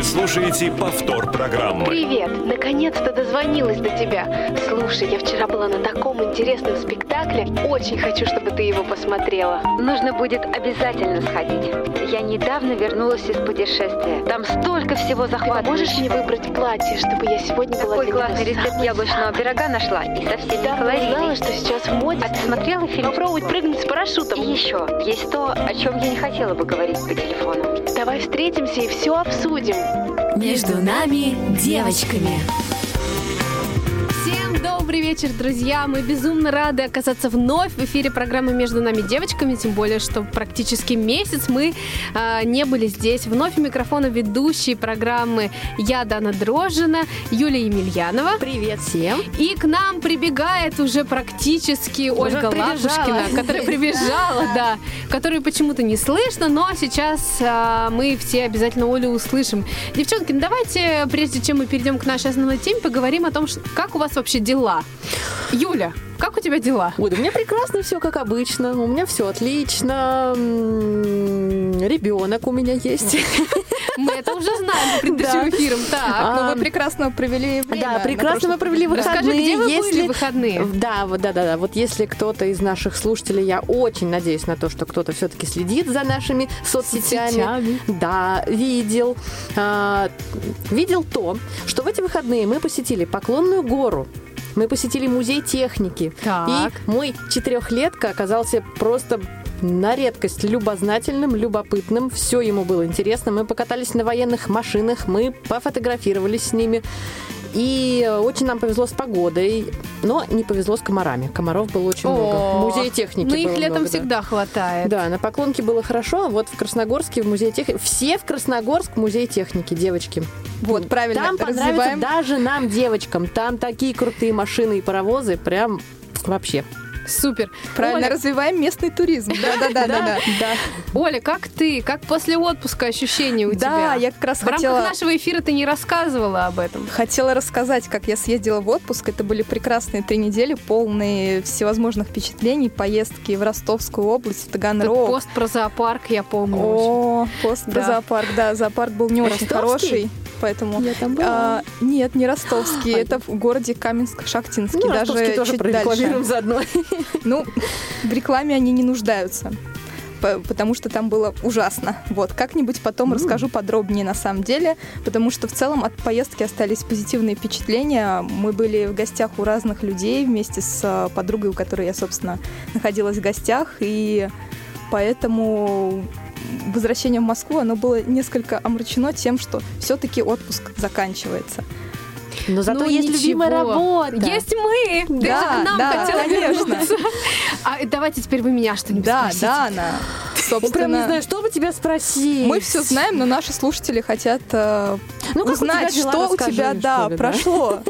Вы слушаете повтор программы. Привет! Наконец-то дозвонилась до тебя. Слушай, я вчера была на таком интересном спектакле. Очень хочу, чтобы ты его посмотрела. Нужно будет обязательно сходить. Я недавно вернулась из путешествия. Там столько всего Ты поможешь захватывающего. мне выбрать платье, чтобы я сегодня была Какой для него классный рецепт самой яблочного пирога нашла. И совсем не Давно знала, что сейчас в моде А ты смотрела фильм? попробовать прыгнуть с парашютом. И еще, есть то, о чем я не хотела бы говорить по телефону. Давай встретимся и все обсудим. Между нами девочками. Добрый вечер, друзья! Мы безумно рады оказаться вновь в эфире программы «Между нами девочками», тем более, что практически месяц мы а, не были здесь. Вновь у микрофона ведущие программы я, Дана Дрожжина, Юлия Емельянова. Привет всем. И к нам прибегает уже практически Ольга прибежала. Лапушкина, которая прибежала, да, которую почему-то не слышно, но сейчас а, мы все обязательно Олю услышим. Девчонки, ну давайте, прежде чем мы перейдем к нашей основной теме, поговорим о том, как у вас вообще дела. Юля, как у тебя дела? Ой, да у меня прекрасно все как обычно. У меня все отлично. Ребенок у меня есть. Мы это уже знаем предыдущим эфиром. Так, А, Ну, вы прекрасно провели время. Да, прекрасно мы провели выходные. расскажи, где вы были Если- в выходные? Да, вот, да, да, да. Вот если кто-то из наших слушателей, я очень надеюсь на то, что кто-то все-таки следит за нашими соцсетями. Соцсетями. Да, видел. а, видел то, что в эти выходные мы посетили Поклонную гору. Мы посетили музей техники. Так. И мой четырехлетка оказался просто на редкость любознательным, любопытным. Все ему было интересно. Мы покатались на военных машинах, мы пофотографировались с ними. И очень нам повезло с погодой, но не повезло с комарами. Комаров было очень много. В музее техники Ну, их летом много, да. всегда хватает. Да, на Поклонке было хорошо, а вот в Красногорске в музее техники... Все в Красногорск в музее техники, девочки. Вот, правильно, Там понравится развиваем. даже нам, девочкам. Там такие крутые машины и паровозы, прям вообще. Супер. Правильно, Оля, развиваем местный туризм. Да-да-да. Оля, как ты? Как после отпуска ощущения у тебя? Да, я как раз В рамках хотела... нашего эфира ты не рассказывала об этом. Хотела рассказать, как я съездила в отпуск. Это были прекрасные три недели, полные всевозможных впечатлений, поездки в Ростовскую область, в Таганрог. пост про зоопарк я помню. очень. О, пост про Да. зоопарк. Да, зоопарк был не очень Ростовский? хороший, поэтому... Я там А, нет, не ростовский. А, Это в городе Каменск-Шахтинский. Ну, даже ростовский тоже прорекламируем заодно. Ну, в рекламе они не нуждаются. Потому что там было ужасно. Вот, как-нибудь потом расскажу подробнее на самом деле, потому что в целом от поездки остались позитивные впечатления. Мы были в гостях у разных людей вместе с э, подругой, у которой я, собственно, находилась в гостях, и поэтому возвращение в Москву, оно было несколько омрачено тем, что все-таки отпуск заканчивается. Но зато Ну, есть ничего. любимая работа. Есть мы! Ты Да, же к нам да, хотела конечно. вернуться. А давайте теперь вы меня что-нибудь Да, спросите. да, она. Ну, прям не Собственно, знаю, что бы тебя спросить. мы все знаем, но наши слушатели хотят э, Ну, узнать, дела, что у тебя, что да, ли, да? прошло.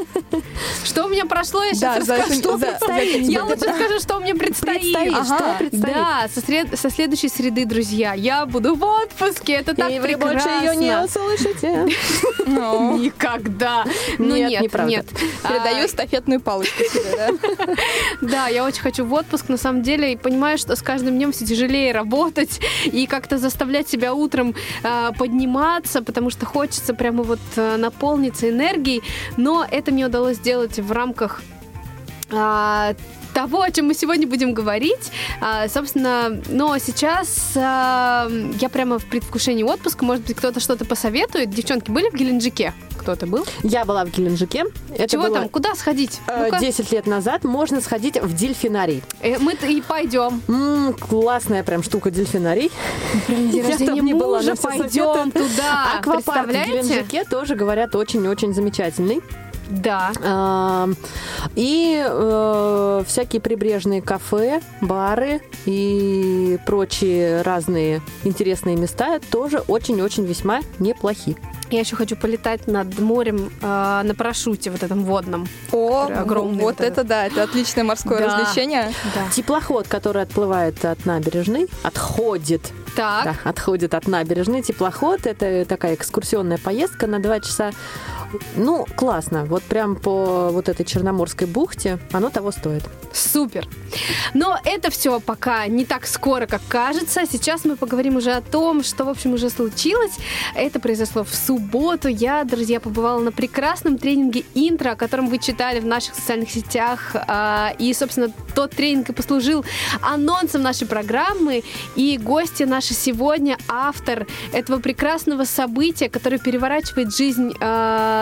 Что у меня прошло, я Да, сейчас расскажу. Что предстоит. Я лучше скажу, что мне предстоит. Что предстоит? Да, со, следующей среды, друзья, я буду в отпуске. Это так И вы прекрасно. больше ее не услышите. Ну, Никогда. Ну Нет, нет, неправда. нет. Передаю А, эстафетную палочку тебе, да? Да, я очень хочу в отпуск, на самом деле, и понимаю, что с каждым днем все тяжелее работать и как-то заставлять себя утром а, подниматься, потому что хочется прямо вот а, наполниться энергией, но это мне удалось сделать в рамках а, того, о чем мы сегодня будем говорить. А, собственно, но сейчас а, я прямо в предвкушении отпуска. Может быть, кто-то что-то посоветует. Девчонки, были в Геленджике? Кто-то был? Я была в Геленджике. Это Чего было, там? Куда сходить? э, Ну-ка. 10 лет назад можно сходить в дельфинарий. Э, Мы-то и пойдем. М, классная прям штука дельфинарий. День Я там рождения не была, мужа, пойдем туда. Аквапарк в? Геленджике тоже, говорят, очень-очень замечательный. Да. А, И э, всякие прибрежные кафе, бары и прочие разные интересные места тоже очень-очень весьма неплохи. Я еще хочу полетать над морем э, на парашюте вот этом водном. О, огромный вот вот это да, это отличное морское Да. развлечение. Да. Теплоход, который отплывает от набережной, отходит Так. Да, отходит от набережной. Теплоход – это такая экскурсионная поездка на два часа. Ну, классно. Вот прям по вот этой Черноморской бухте оно того стоит. Супер. Но это все пока не так скоро, как кажется. Сейчас мы поговорим уже о том, что, в общем, уже случилось. Это произошло в субботу. Я, друзья, побывала на прекрасном тренинге интро, о котором вы читали в наших социальных сетях. А, и, собственно, тот тренинг и послужил анонсом нашей программы. И гостья наша сегодня автор этого прекрасного события, которое переворачивает жизнь а,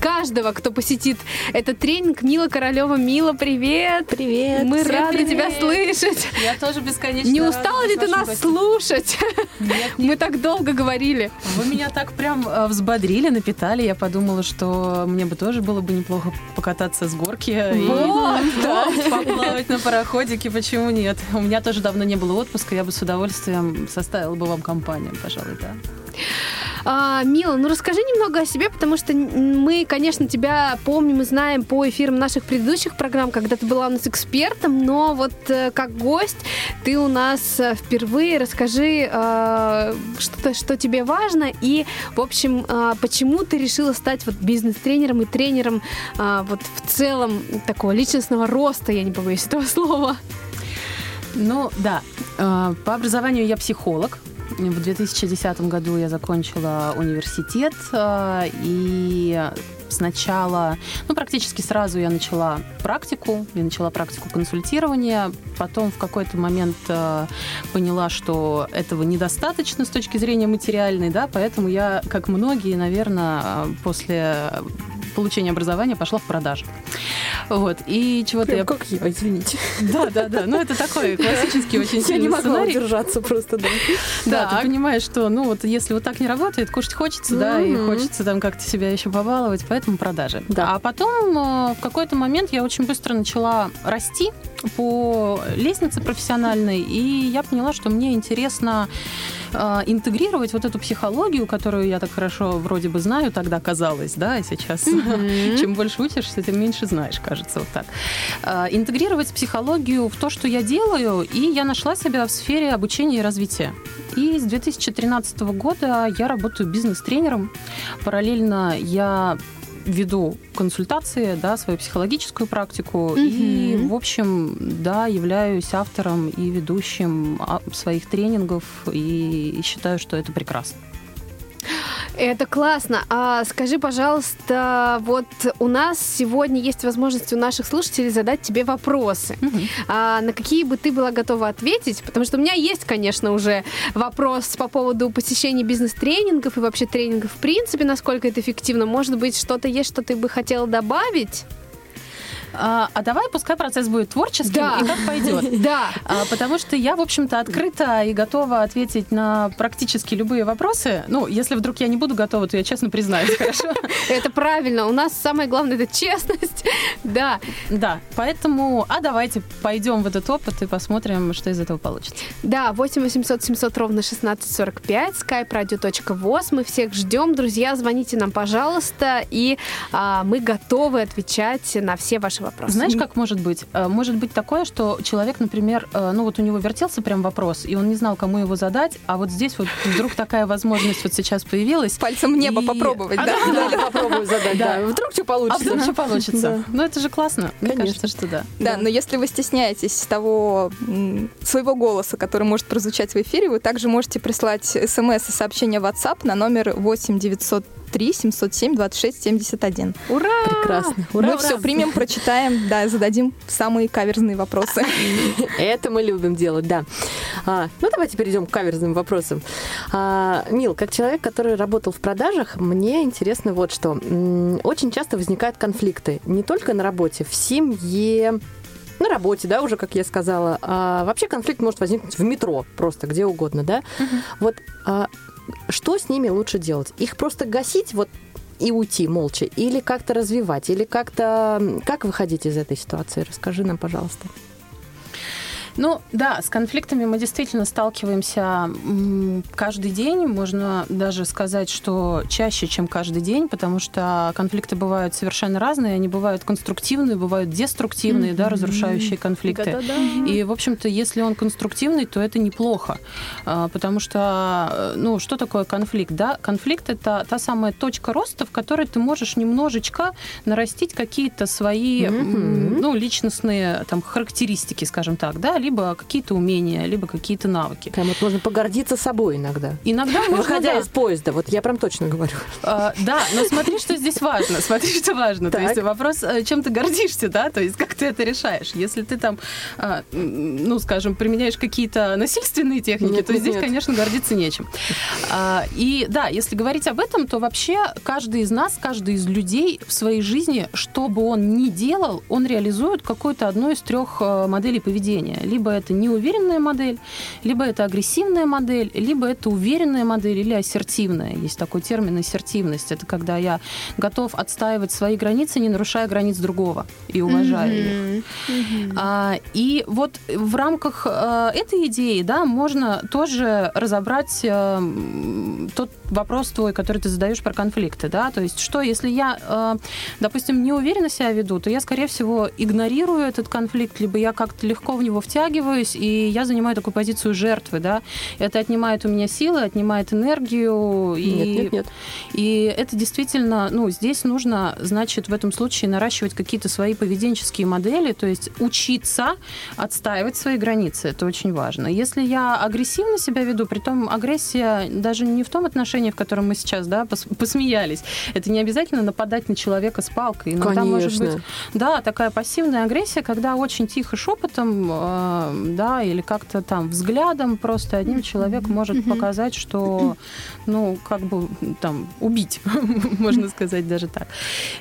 каждого, кто посетит этот тренинг. Мила Королева. Мила, привет! Привет! Мы Всем рады привет. тебя слышать. Я тоже бесконечно Не устала ли ты нас гостем. слушать? Нет, Мы так долго говорили. Вы меня так прям э, взбодрили, напитали. Я подумала, что мне бы тоже было бы неплохо покататься с горки и Вот, да, поплавать на пароходике. Почему нет? У меня тоже давно не было отпуска. Я бы с удовольствием составила бы вам компанию, пожалуй, да. А, Мила, ну расскажи немного о себе, потому что мы, конечно, тебя помним и знаем по эфирам наших предыдущих программ, когда ты была у нас экспертом, но вот э, как гость ты у нас э, впервые. Расскажи, э, что, что тебе важно и, в общем, э, почему ты решила стать вот бизнес-тренером и тренером э, вот в целом такого личностного роста, я не побоюсь этого слова. Ну, да. Э, По образованию я психолог. В 2010 году я закончила университет, э, и сначала, ну, практически сразу я начала практику, я начала практику консультирования, потом в какой-то момент э, поняла, что этого недостаточно с точки зрения материальной, да, поэтому я, как многие, наверное, после получения образования пошла в продажи. Вот, и чего-то я... как я, извините. Да, да, да. Ну, это такой классический очень Я не сильный могла удержаться просто, да. Да, ты понимаешь, что, ну, вот если вот так не работает, кушать хочется, да, и хочется там как-то себя еще побаловать, поэтому продажи. Да. А потом э, в какой-то момент я очень быстро начала расти по лестнице профессиональной, и я поняла, что мне интересно э, интегрировать вот эту психологию, которую я так хорошо вроде бы знаю, тогда казалось, да, и сейчас чем больше учишься, тем меньше знаешь, кажется, вот так. Э, Интегрировать психологию в то, что я делаю, и я нашла себя в сфере обучения и развития. И с 2013 года я работаю бизнес-тренером. Параллельно я веду консультации, да, свою психологическую практику. И, Мгм. в общем, да, являюсь автором и ведущим а, своих тренингов. И считаю, что это прекрасно. Это классно. А скажи, пожалуйста, вот у нас сегодня есть возможность у наших слушателей задать тебе вопросы. А на какие бы ты была готова ответить? Потому что у меня есть, конечно, уже вопрос по поводу посещения бизнес-тренингов и вообще тренингов в принципе, насколько это эффективно. Может быть, что-то есть, что ты бы хотела добавить? А, а давай, пускай процесс будет творческим, Да. и как пойдет. Да. А, Потому что я, в общем-то, открыта и готова ответить на практически любые вопросы. Ну, если вдруг я не буду готова, то я честно признаюсь, хорошо? Это правильно. У нас самое главное это честность. Да. Да, поэтому, а давайте пойдем в этот опыт и посмотрим, что из этого получится. Да, 8 800 700 ровно 1645, skype radio.voz. Мы всех ждем, друзья, звоните нам, пожалуйста, и а, мы готовы отвечать на все ваши вопросы. Знаешь, как может быть? Э, Может быть такое, что человек, например, э, ну вот у него вертелся прям вопрос, и он не знал, кому его задать, а вот здесь вот вдруг такая возможность вот сейчас появилась. Пальцем небо И- попробовать, А, да? Да, или попробую задать, Да. да. Вдруг что А получится. вдруг что получится? Да. Ну это же классно. Мне кажется, что да. Да, но если вы стесняетесь того своего голоса, который может прозвучать в эфире, вы также можете прислать смс и сообщение в WhatsApp на номер 8 903 707 26 71. Ура! Прекрасно. Ура, мы ура. все примем, прочитаем, да, зададим самые каверзные вопросы. Это мы любим делать, да. А, ну, давайте перейдем к каверзным вопросам. А, Мил, как человек, который работал в продажах, мне интересно вот что. Очень часто возникают конфликты не только на работе, в семье, на работе, да, уже, как я сказала. А вообще конфликт может возникнуть в метро, просто где угодно, да. Вот а, что с ними лучше делать? Их просто гасить вот и уйти молча, или как-то развивать, или как-то... Как выходить из этой ситуации? Расскажи нам, пожалуйста. Ну да, с конфликтами мы действительно сталкиваемся каждый день. Можно даже сказать, что чаще, чем каждый день, потому что конфликты бывают совершенно разные. Они бывают конструктивные, бывают деструктивные, да, разрушающие конфликты. Да-да-да. И, в общем-то, если он конструктивный, то это неплохо. А, Потому что, э, ну, что такое конфликт? Да? Конфликт — это та самая точка роста, в которой ты можешь немножечко нарастить какие-то свои, ну, личностные там, характеристики, скажем так, да, либо какие-то умения, либо какие-то навыки. Прям вот можно погордиться собой иногда. Иногда можно, Выходя да. из поезда, вот я прям точно говорю. А, да, но смотри, что здесь важно. Смотри, что важно. То Так. есть вопрос, э, чем ты гордишься, да? То есть как ты это решаешь. Если ты там, а, ну, скажем, применяешь какие-то насильственные техники, Нет, то нет, здесь, нет. конечно, гордиться нечем. А, И да, если говорить об этом, то вообще каждый из нас, каждый из людей в своей жизни, что бы он ни делал, он реализует какую-то одну из трех э, моделей поведения. Либо это неуверенная модель, либо это агрессивная модель, либо это уверенная модель или ассертивная. Есть такой термин ассертивность. Это когда я готов отстаивать свои границы, не нарушая границ другого и уважая их. А, и вот в рамках э, этой идеи, да, можно тоже разобрать м, тот вопрос твой, который ты задаешь про конфликты, да, то есть что, если я, э, допустим, неуверенно себя веду, то я, скорее всего, игнорирую этот конфликт, либо я как-то легко в него втягиваюсь, и я занимаю такую позицию жертвы, да, это отнимает у меня силы, отнимает энергию, и Нет, нет, нет. и это действительно, ну, здесь нужно, значит, в этом случае наращивать какие-то свои поведенческие модели, то есть учиться отстаивать свои границы. Это очень важно. Если я агрессивно себя веду, притом агрессия даже не в том отношении, в котором мы сейчас, да, пос- посмеялись. Это не обязательно нападать на человека с палкой. Иногда может быть Конечно. да, такая пассивная агрессия, когда очень тихо шепотом, э, да, или как-то там взглядом просто одним человек может показать, что, ну, как бы там убить, можно сказать даже так.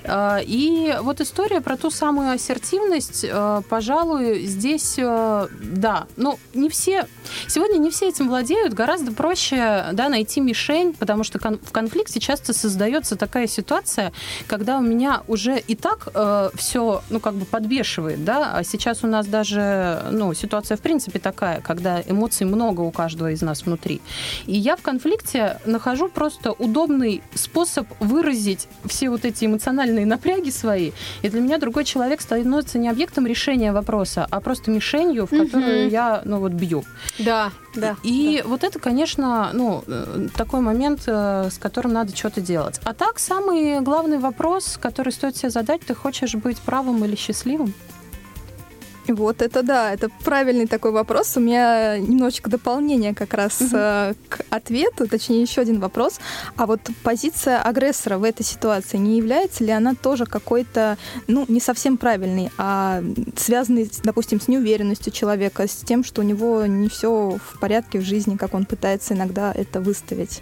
А, И вот история про ту самую ассертивность, э, пожалуй, здесь, э, да, ну, не все, сегодня не все этим владеют, гораздо проще, да, найти мишень, потому что в конфликте часто создается такая ситуация, когда у меня уже и так все, ну, как бы подвешивает, да, а сейчас у нас даже, ну, ситуация в принципе такая, когда эмоций много у каждого из нас внутри. И я в конфликте нахожу просто удобный способ выразить все вот эти эмоциональные напряги свои, и для меня другой человек становится не объектом решения вопроса, а просто мишенью, в которую я, ну, вот бью. Да, да. И вот это, конечно, ну, э, такой момент, э, с которым надо что-то делать. А так, самый главный вопрос, который стоит себе задать, ты хочешь быть правым или счастливым? Вот это да, это правильный такой вопрос. У меня немножечко дополнение как раз э, к ответу, точнее еще один вопрос. А вот позиция агрессора в этой ситуации не является ли она тоже какой-то, ну, не совсем правильной, а связанной, допустим, с неуверенностью человека, с тем, что у него не все в порядке в жизни, как он пытается иногда это выставить?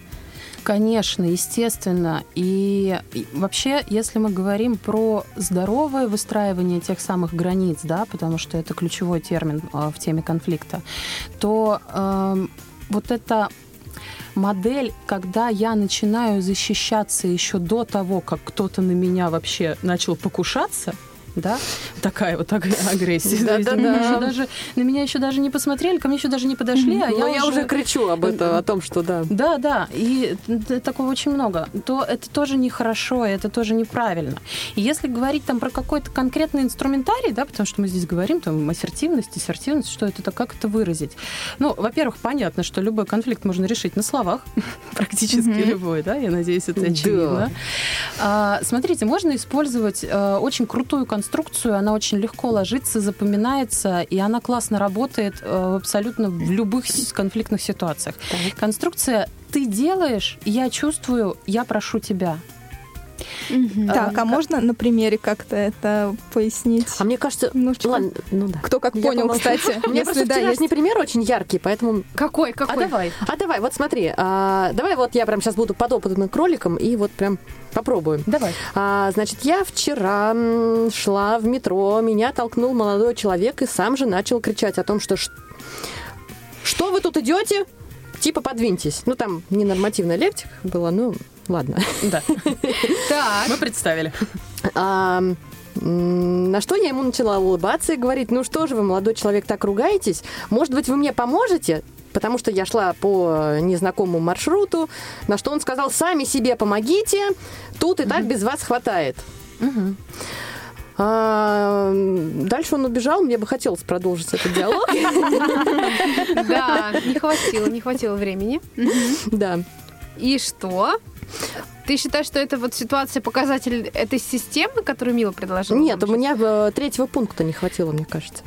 Конечно, естественно. И, вообще, если мы говорим про здоровое выстраивание тех самых границ, да, потому что это ключевой термин э, в теме конфликта, то эм, вот эта модель, когда я начинаю защищаться еще до того, как кто-то на меня вообще начал покушаться, да, такая вот аг- агрессия. На меня еще даже- На меня еще даже не посмотрели, ко мне еще даже не подошли, а Но я я уже кричу об этом, о том, что да. да, да, и такого очень много. То это тоже нехорошо, это тоже неправильно. И если говорить там про какой-то конкретный инструментарий, да, потому что мы здесь говорим там ассертивность, ассертивность, что это, как это выразить? Ну, во-первых, понятно, что любой конфликт можно решить на словах, практически любой, да, я надеюсь, это Да. очевидно. А, смотрите, можно использовать э, очень крутую конструкцию, она очень легко ложится, запоминается, и она классно работает э, абсолютно в любых конфликтных ситуациях. Конструкция «ты делаешь, я чувствую, я прошу тебя». Так, а как- можно на примере как-то это пояснить? А мне кажется, Немножечко. ладно, ну да. Кто как Я понял, помолчу. кстати. Мне просто да, вчерашний есть. пример очень яркий, поэтому Какой, А какой? давай. А давай, вот смотри, а, давай вот я прям сейчас буду подопытным кроликом и вот прям попробуем. Давай. А, значит, я вчера шла в метро, меня толкнул молодой человек и сам же начал кричать о том, что что вы тут идете? Типа подвиньтесь. Ну там ненормативная лектика была, ну ладно. Да, Так. мы представили. А, На что я ему начала улыбаться и говорить, ну что же вы, молодой человек, так ругаетесь? Может быть, вы мне поможете? Потому что я шла по незнакомому маршруту, на что он сказал, сами себе помогите, тут и так без вас хватает. А, дальше он убежал, мне бы хотелось продолжить этот диалог. Да, не хватило, не хватило времени. Да. И что? Ты считаешь, что это вот ситуация показатель этой системы, которую Мила предложила? Нет, у меня э, третьего пункта не хватило, мне кажется.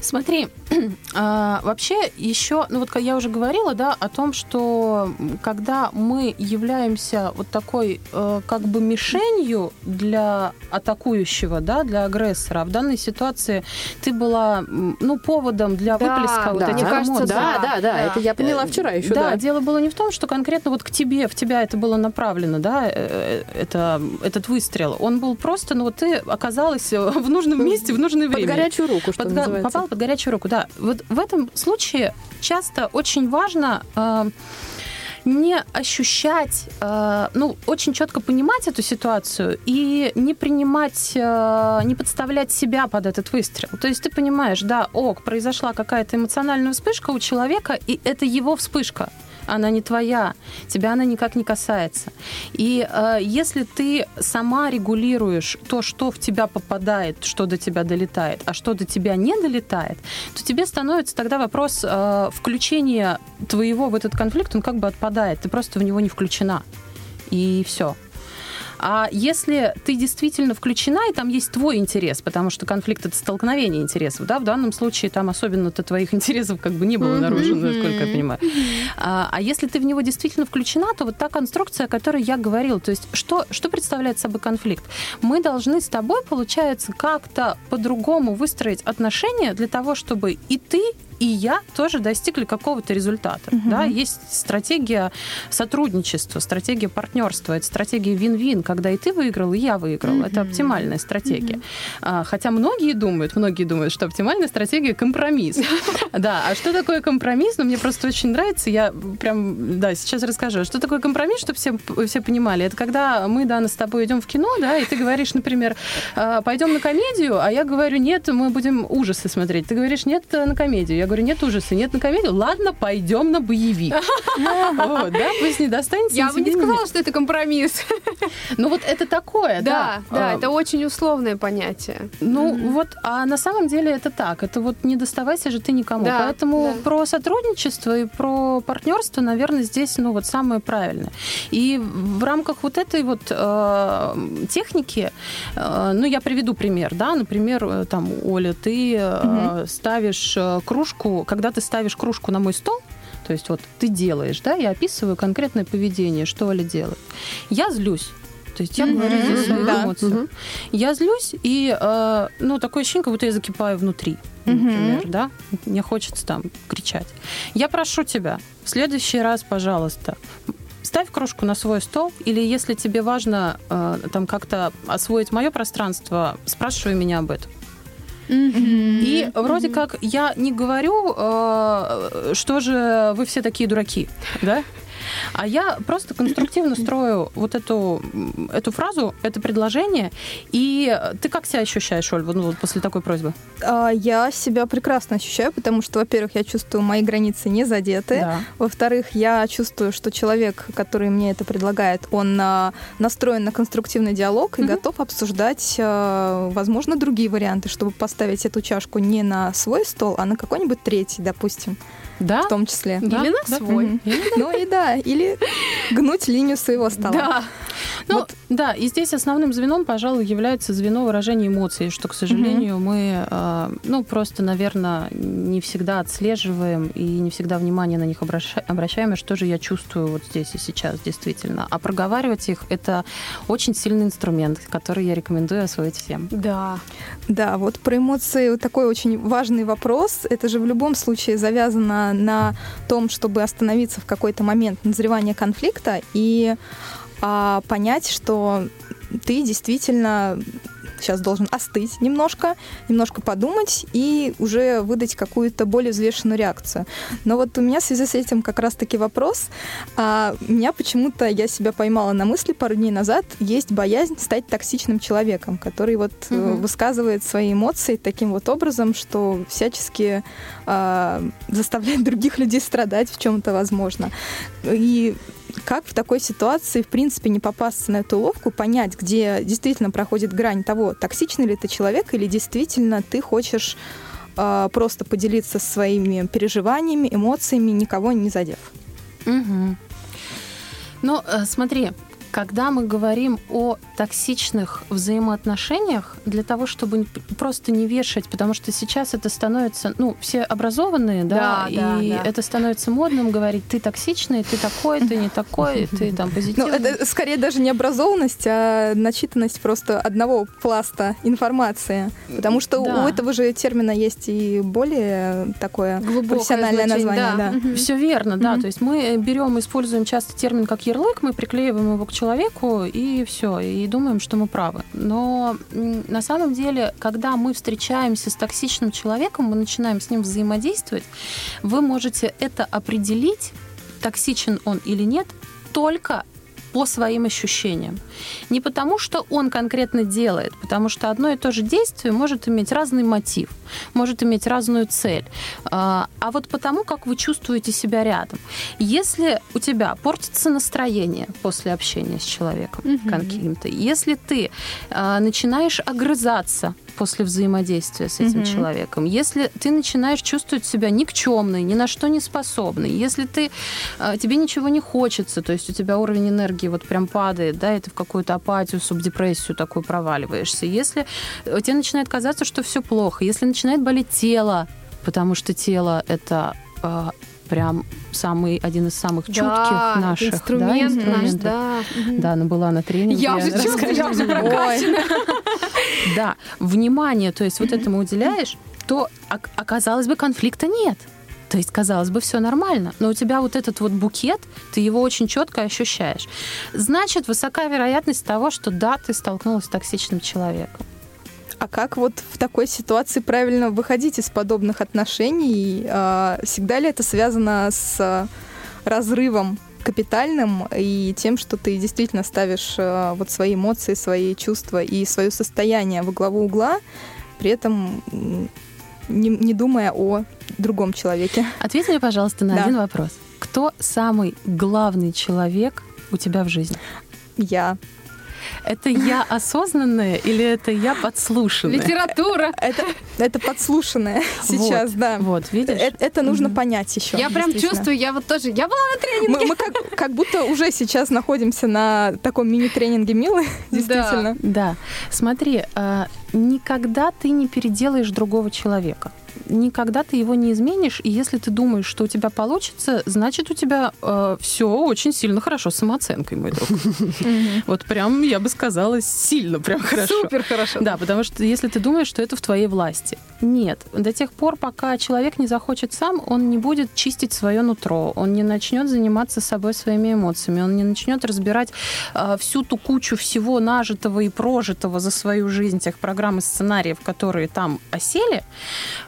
Смотри, а, вообще еще, ну вот как я уже говорила, да, о том, что когда мы являемся вот такой э, как бы мишенью для атакующего, да, для агрессора, а в данной ситуации ты была, ну, поводом для Да, выплеска вот да, этих мне кажется, эмоций. Да, да, да, да. это я поняла вчера еще, да, да. дело было не в том, что конкретно вот к тебе, в тебя это было направлено, да, э, э, это, этот выстрел. Он был просто, ну вот ты оказалась в нужном месте в нужное Под время. горячую руку, что Под га- называется. попал под горячую руку, да. Вот в этом случае часто очень важно э, не ощущать, э, ну, очень четко понимать эту ситуацию и не принимать, э, не подставлять себя под этот выстрел. То есть ты понимаешь, да, ок, произошла какая-то эмоциональная вспышка у человека, и это его вспышка она не твоя, тебя она никак не касается. И э, если ты сама регулируешь то, что в тебя попадает, что до тебя долетает, а что до тебя не долетает, то тебе становится тогда вопрос э, включения твоего в этот конфликт, он как бы отпадает, ты просто в него не включена. И все. А если ты действительно включена, и там есть твой интерес, потому что конфликт это столкновение интересов, да, в данном случае там особенно-то твоих интересов как бы не было нарушено, насколько я понимаю. А, а если ты в него действительно включена, то вот та конструкция, о которой я говорила, то есть что, что представляет собой конфликт? Мы должны с тобой, получается, как-то по-другому выстроить отношения для того, чтобы и ты, и я тоже достигли какого-то результата. Да? Есть стратегия сотрудничества, стратегия партнерства, это стратегия вин-вин, когда и ты выиграл, и я выиграл. Это оптимальная стратегия. А, Хотя многие думают, многие думают, что оптимальная стратегия компромисс. Да, а что такое компромисс? Ну, мне просто очень нравится, я прям, да, сейчас расскажу. Что такое компромисс, чтобы все, все понимали? Это когда мы, Дана, с тобой идем в кино, да, и ты говоришь, например, «А, пойдем на комедию, а я говорю, нет, мы будем ужасы смотреть. Ты говоришь, нет, на комедию. Я говорю, нет ужасы, нет на комедию. Ладно, пойдем на боевик. Вот, да, пусть не достанется. Я бы не сказала, что это компромисс. Ну, вот это такое, Да, да. да, А, это очень условное понятие. Ну, вот, а на самом деле это так. Это вот не доставайся же ты никому. Поэтому про сотрудничество и про партнерство, наверное, здесь, ну, вот самое правильное. И в рамках вот этой вот э, техники, э, ну, я приведу пример, да, например, э, там, Оля, ты ставишь э, кружку, когда ты ставишь кружку на мой стол, то есть вот ты делаешь, да, я описываю конкретное поведение, что Оля делает. Я злюсь. То есть я говорю здесь свою Да. эмоцию. Я злюсь, и, э, ну, такое ощущение, как будто я закипаю внутри, например, да? Мне хочется там кричать. Я прошу тебя, в следующий раз, пожалуйста, ставь кружку на свой стол, или если тебе важно э, там как-то освоить мое пространство, спрашивай меня об этом. И вроде как я не говорю, э, что же вы все такие дураки, да? А я просто конструктивно строю вот эту, эту фразу, это предложение. И ты как себя ощущаешь, Оль, вот, ну, вот после такой просьбы? А, Я себя прекрасно ощущаю, потому что, во-первых, я чувствую, мои границы не задеты. Да. Во-вторых, я чувствую, что человек, который мне это предлагает, он а, настроен на конструктивный диалог и Мгм. готов обсуждать, а, возможно, другие варианты, чтобы поставить эту чашку не на свой стол, а на какой-нибудь третий, допустим, Да? в том числе. Да, Или на да. свой. Мгм. Ну и да, или гнуть линию своего стола. Да. Ну, да, и здесь основным звеном, пожалуй, является звено выражения эмоций, что, к сожалению, мы, э, ну, просто, наверное, не всегда отслеживаем и не всегда внимание на них обраща- обращаем, и что же я чувствую вот здесь и сейчас, действительно. А проговаривать их — это очень сильный инструмент, который я рекомендую освоить всем. Да. Да, вот про эмоции вот такой очень важный вопрос. Это же в любом случае завязано на том, чтобы остановиться в какой-то момент назревания конфликта и а, понять, что ты действительно сейчас должен остыть немножко, немножко подумать и уже выдать какую-то более взвешенную реакцию. Но вот у меня в связи с этим как раз-таки вопрос. А, меня почему-то, я себя поймала на мысли пару дней назад, есть боязнь стать токсичным человеком, который вот угу. высказывает свои эмоции таким вот образом, что всячески а, заставляет других людей страдать в чем-то, возможно. И как в такой ситуации, в принципе, не попасться на эту уловку, понять, где действительно проходит грань того, токсичный ли ты человек, или действительно ты хочешь э, просто поделиться своими переживаниями, эмоциями, никого не задев. Угу. Ну, э, смотри, когда мы говорим о токсичных взаимоотношениях, для того, чтобы просто не вешать, потому что сейчас это становится, ну, все образованные, да, да и да, да. это становится модным говорить, ты токсичный, ты такой, ты не такой, ты там ну, позитивный. Ну, это скорее даже не образованность, а начитанность просто одного пласта информации. Потому что да. у этого же термина есть и более такое Глубокое профессиональное название. Да. Да. Все верно, да. То есть мы берем, используем часто термин как ярлык, мы приклеиваем его к человеку, человеку, и все, и думаем, что мы правы. Но на самом деле, когда мы встречаемся с токсичным человеком, мы начинаем с ним взаимодействовать, вы можете это определить, токсичен он или нет, только по своим ощущениям. Не потому, что он конкретно делает, потому что одно и то же действие может иметь разный мотив, может иметь разную цель. А, а вот потому, как вы чувствуете себя рядом. Если у тебя портится настроение после общения с человеком угу. каким-то, если ты а, начинаешь огрызаться после взаимодействия с этим mm человеком. Если ты начинаешь чувствовать себя никчемной, ни на что не способной, если ты, а, тебе ничего не хочется, то есть у тебя уровень энергии вот прям падает, да, и ты в какую-то апатию, субдепрессию такую проваливаешься, если э, тебе начинает казаться, что все плохо, если начинает болеть тело, потому что тело это а, прям самый один из самых чутких да, наших инструмент, да, наш, да. Да, она была на тренинге. Я уже чувствую, я уже прокачана. Да, внимание, то есть вот этому уделяешь, то, оказалось бы, конфликта нет. То есть, казалось бы, все нормально, но у тебя вот этот вот букет, ты его очень четко ощущаешь. Значит, высока вероятность того, что да, ты столкнулась с токсичным человеком. А как вот в такой ситуации правильно выходить из подобных отношений? А, всегда ли это связано с разрывом капитальным и тем, что ты действительно ставишь а, вот свои эмоции, свои чувства и свое состояние во главу угла, при этом не, не думая о другом человеке. Ответь мне, пожалуйста, на да. один вопрос. Кто самый главный человек у тебя в жизни? Я. Это я осознанная или это я подслушанная? Литература. Это, это подслушанная сейчас, вот, да. Вот, видишь? Это, это нужно mm понять еще. Я прям чувствую, я вот тоже, я была на тренинге. Мы, мы как, как будто уже сейчас находимся на таком мини-тренинге Милы, действительно. Да, да. смотри, а, никогда ты не переделаешь другого человека никогда ты его не изменишь, и если ты думаешь, что у тебя получится, значит, у тебя э, все очень сильно хорошо с самооценкой, мой друг. Вот прям, я бы сказала, сильно прям хорошо. Супер хорошо. Да, потому что если ты думаешь, что это в твоей власти. Нет. До тех пор, пока человек не захочет сам, он не будет чистить свое нутро, он не начнет заниматься собой своими эмоциями, он не начнет разбирать э, всю ту кучу всего нажитого и прожитого за свою жизнь, тех программ и сценариев, которые там осели,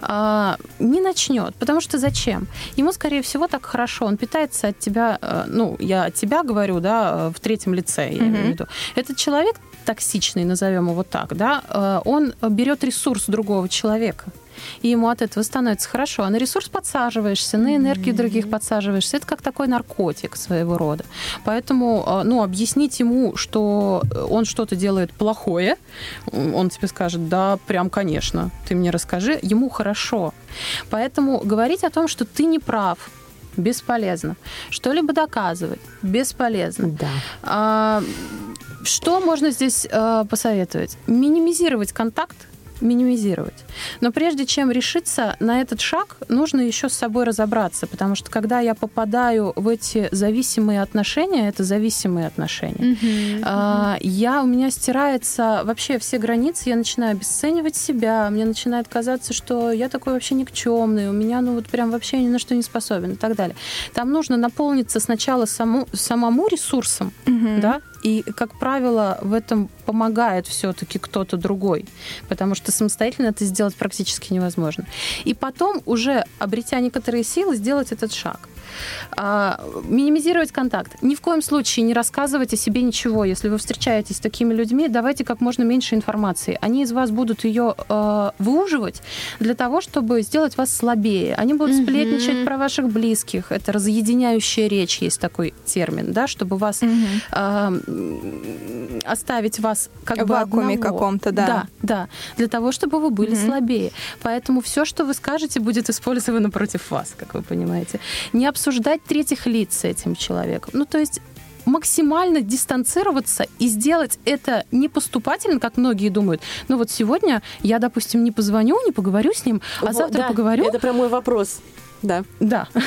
э, не начнет. Потому что зачем? Ему, скорее всего, так хорошо. Он питается от тебя, э, ну, я от тебя говорю, да, э, в третьем лице, я mm-hmm. имею в виду. Этот человек токсичный, назовем его так, да, э, он берет ресурс другого человека и ему от этого становится хорошо. А на ресурс подсаживаешься, на энергию mm-hmm. других подсаживаешься. Это как такой наркотик своего рода. Поэтому, а, ну, объяснить ему, что он что-то делает плохое, он тебе скажет, да, прям, конечно, ты мне расскажи, ему хорошо. Поэтому говорить о том, что ты не прав, бесполезно. Что-либо доказывать бесполезно. Да. А, что можно здесь а, посоветовать? Минимизировать контакт минимизировать. Но прежде чем решиться на этот шаг, нужно еще с собой разобраться, потому что когда я попадаю в эти зависимые отношения, это зависимые отношения, uh-huh, uh-huh. я у меня стирается вообще все границы, я начинаю обесценивать себя, мне начинает казаться, что я такой вообще никчемный, у меня ну вот прям вообще ни на что не способен и так далее. Там нужно наполниться сначала саму, самому ресурсом, uh-huh. да, И, как правило, в этом помогает все-таки кто-то другой, потому что самостоятельно это сделать практически невозможно. И потом, уже обретя некоторые силы, сделать этот шаг. А, минимизировать контакт. Ни в коем случае не рассказывать о себе ничего. Если вы встречаетесь с такими людьми, давайте как можно меньше информации. Они из вас будут ее э, выуживать для того, чтобы сделать вас слабее. Они будут сплетничать про ваших близких. Это разъединяющая речь, есть такой термин, да, чтобы вас э, оставить вас как В бы вакууме каком-то, да. Да, да. Для того, чтобы вы были Мгм. слабее. Поэтому все, что вы скажете, будет использовано против вас, как вы понимаете. Не обсуждать третьих лиц с этим человеком. Ну, то есть максимально дистанцироваться и сделать это не поступательно, как многие думают. Ну вот сегодня я, допустим, не позвоню, не поговорю с ним, а завтра да, поговорю. Это прям мой вопрос. Да. Да.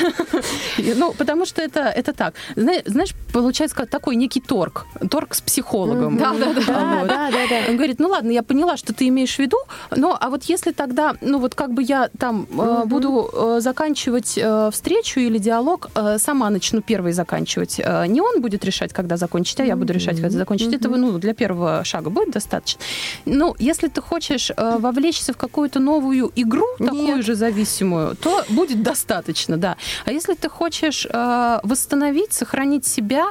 Ну, потому что это, это так. Зна- Знаешь, получается такой некий торг. Торг с психологом. Да, да, да. Да. Он говорит, ну ладно, я поняла, что ты имеешь в виду, но а вот если тогда, ну вот как бы я там э, буду э, заканчивать э, встречу или диалог, сама начну первой заканчивать. Не он будет решать, когда закончить, а я буду решать, когда закончить. Этого, ну, для первого шага будет достаточно. Ну, если ты хочешь вовлечься в какую-то новую игру, такую же зависимую, то будет достаточно, да. А если ты хочешь э, восстановить, сохранить себя,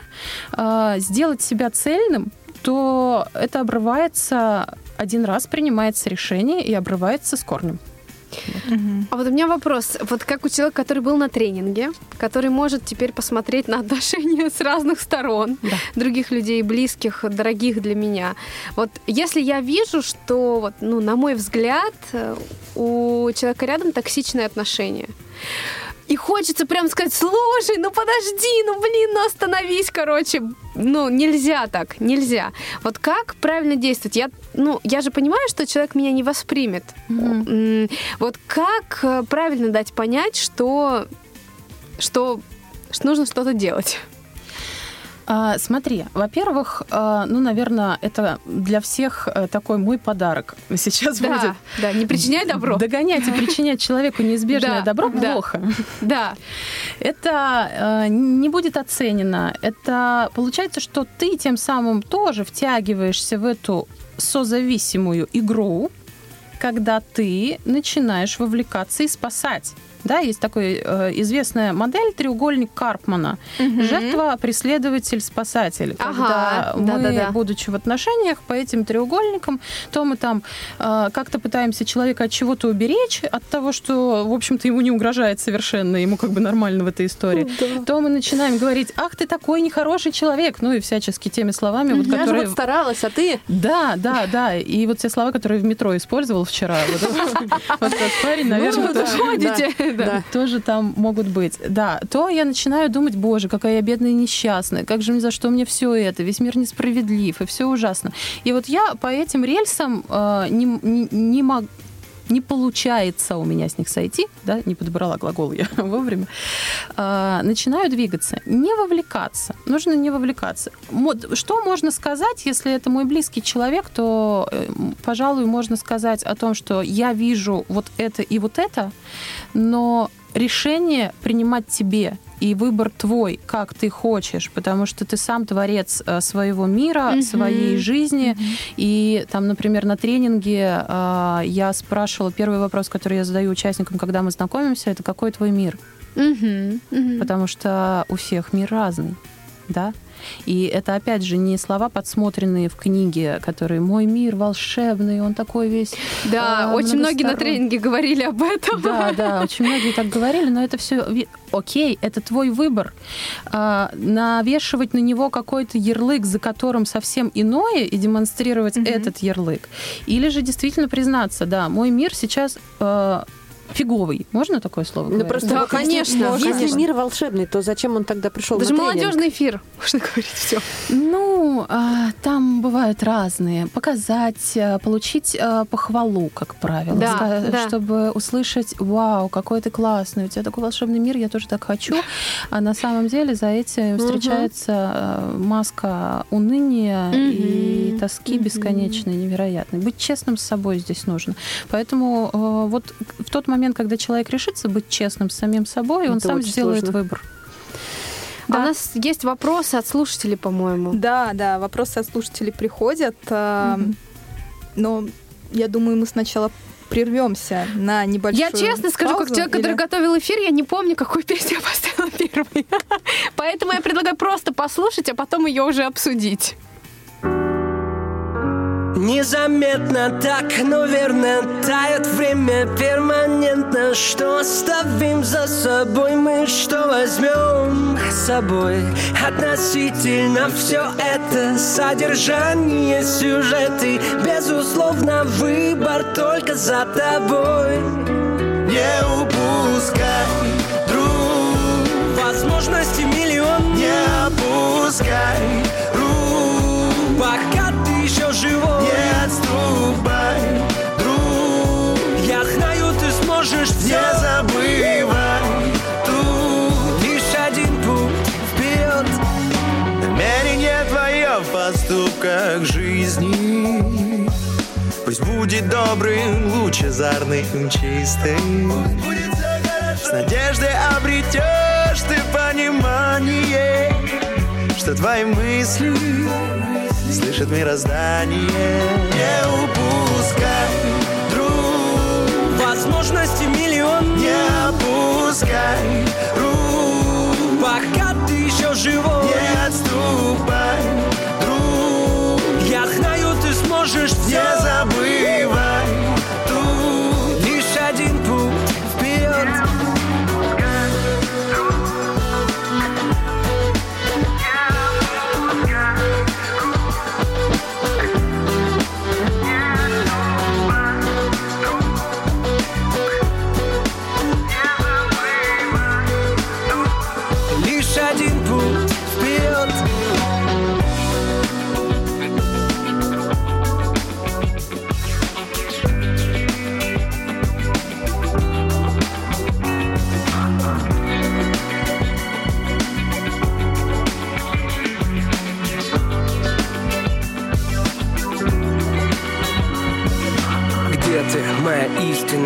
э, сделать себя цельным, то это обрывается один раз, принимается решение и обрывается с корнем. А вот у меня вопрос. Вот как у человека, который был на тренинге, который может теперь посмотреть на отношения с разных сторон, Да. других людей, близких, дорогих для меня. Вот если я вижу, что, вот, ну, на мой взгляд, э, у человека рядом токсичные отношения, и хочется прям сказать, слушай, ну подожди, ну блин, ну остановись, короче. Ну, нельзя так, нельзя. Вот как правильно действовать? Я, ну, я же понимаю, что человек меня не воспримет. М, Вот как э, правильно дать понять, что, что, что нужно что-то делать? А, смотри, во-первых, а, ну, наверное, это для всех э, такой мой подарок сейчас будет. Да, да, не причиняй добро. Догонять и причинять человеку неизбежное Да, добро да. плохо. Да. Это э, не будет оценено. Это получается, что ты тем самым тоже втягиваешься в эту созависимую игру, когда ты начинаешь вовлекаться и спасать. Да, есть такая э, известная модель треугольник Карпмана. Жертва, преследователь, спасатель. Ага, Когда мы, да-да-да. будучи в отношениях по этим треугольникам, то мы там э, как-то пытаемся человека от чего-то уберечь, от того, что, в общем-то, ему не угрожает совершенно, ему как бы нормально в этой истории, то мы начинаем говорить, ах, ты такой нехороший человек, ну и всячески теми словами, вот, Я которые... вот старалась, а ты... Да, да, да. И вот те слова, которые в метро использовал вчера, вот этот парень, наверное, Ну, да, тоже- Ходите. Да. тоже там могут быть. Да, то я начинаю думать, боже, какая я бедная и несчастная, как же мне за что мне все это, весь мир несправедлив, и все ужасно. И вот я по этим рельсам э, не, не, не мог- не получается у меня с них сойти, да, не подобрала глагол я вовремя, а, начинаю двигаться. Не вовлекаться. Нужно не вовлекаться. Что можно сказать, если это мой близкий человек, то, э, пожалуй, можно сказать о том, что я вижу вот это и вот это, но решение принимать тебе и выбор твой, как ты хочешь, потому что ты сам творец э, своего мира, Мгм. своей жизни. И там, например, на тренинге э, я спрашивала, первый вопрос, который я задаю участникам, когда мы знакомимся, это какой твой мир? Мгм, мгм. Потому что у всех мир разный, да? И это, опять же, не слова, подсмотренные в книге, которые «мой мир волшебный, он такой весь...» Да, а, очень многие на многосторонний». тренинге говорили об этом. Да, да, очень многие так говорили, но это все окей, это твой выбор. А, навешивать на него какой-то ярлык, за которым совсем иное, и демонстрировать этот ярлык. Или же действительно признаться, да, мой мир сейчас э, фиговый. Можно такое слово Ну, просто Да, конечно, Если конечно. мир волшебный, то зачем он тогда пришел Даже на молодежный эфир, можно говорить все. Ну, а, там бывают разные. Показать, а, получить а, похвалу, как правило. Да, Ска- да. Чтобы услышать, вау, какой ты классный, у тебя такой волшебный мир, я тоже так хочу. А на самом деле за этим встречается а, маска уныния и Мгм. тоски бесконечной, невероятной. Быть честным с собой здесь нужно. Поэтому вот в тот момент, когда человек решится быть честным с самим собой, он Это сам очень сделает сложно. выбор. А у нас есть вопросы от слушателей, по-моему. Да, да, вопросы от слушателей приходят, а, Мгм. но я думаю, мы сначала прервемся на небольшую Я честно скажу, как паузу, человек, который или- готовил эфир, я не помню, какую песню я поставила первой. Поэтому я предлагаю просто послушать, а потом ее уже обсудить. Незаметно так, но верно тает время перманентно. Что оставим за собой мы, что возьмем с собой? Относительно все это содержание, сюжеты Безусловно, выбор только за тобой. Не упускай, друг. Возможности миллион. Не опускай рук Пока отступай, друг. Я знаю, ты сможешь все Не забывай Тут лишь один путь вперед Намерение твое в поступках жизни. Пусть будет добрым, лучезарным, чистым. С надеждой обретешь ты понимание Что твои мысли слышит мироздание Не упускай, друг Возможности миллион. Не опускай рук Пока ты еще живой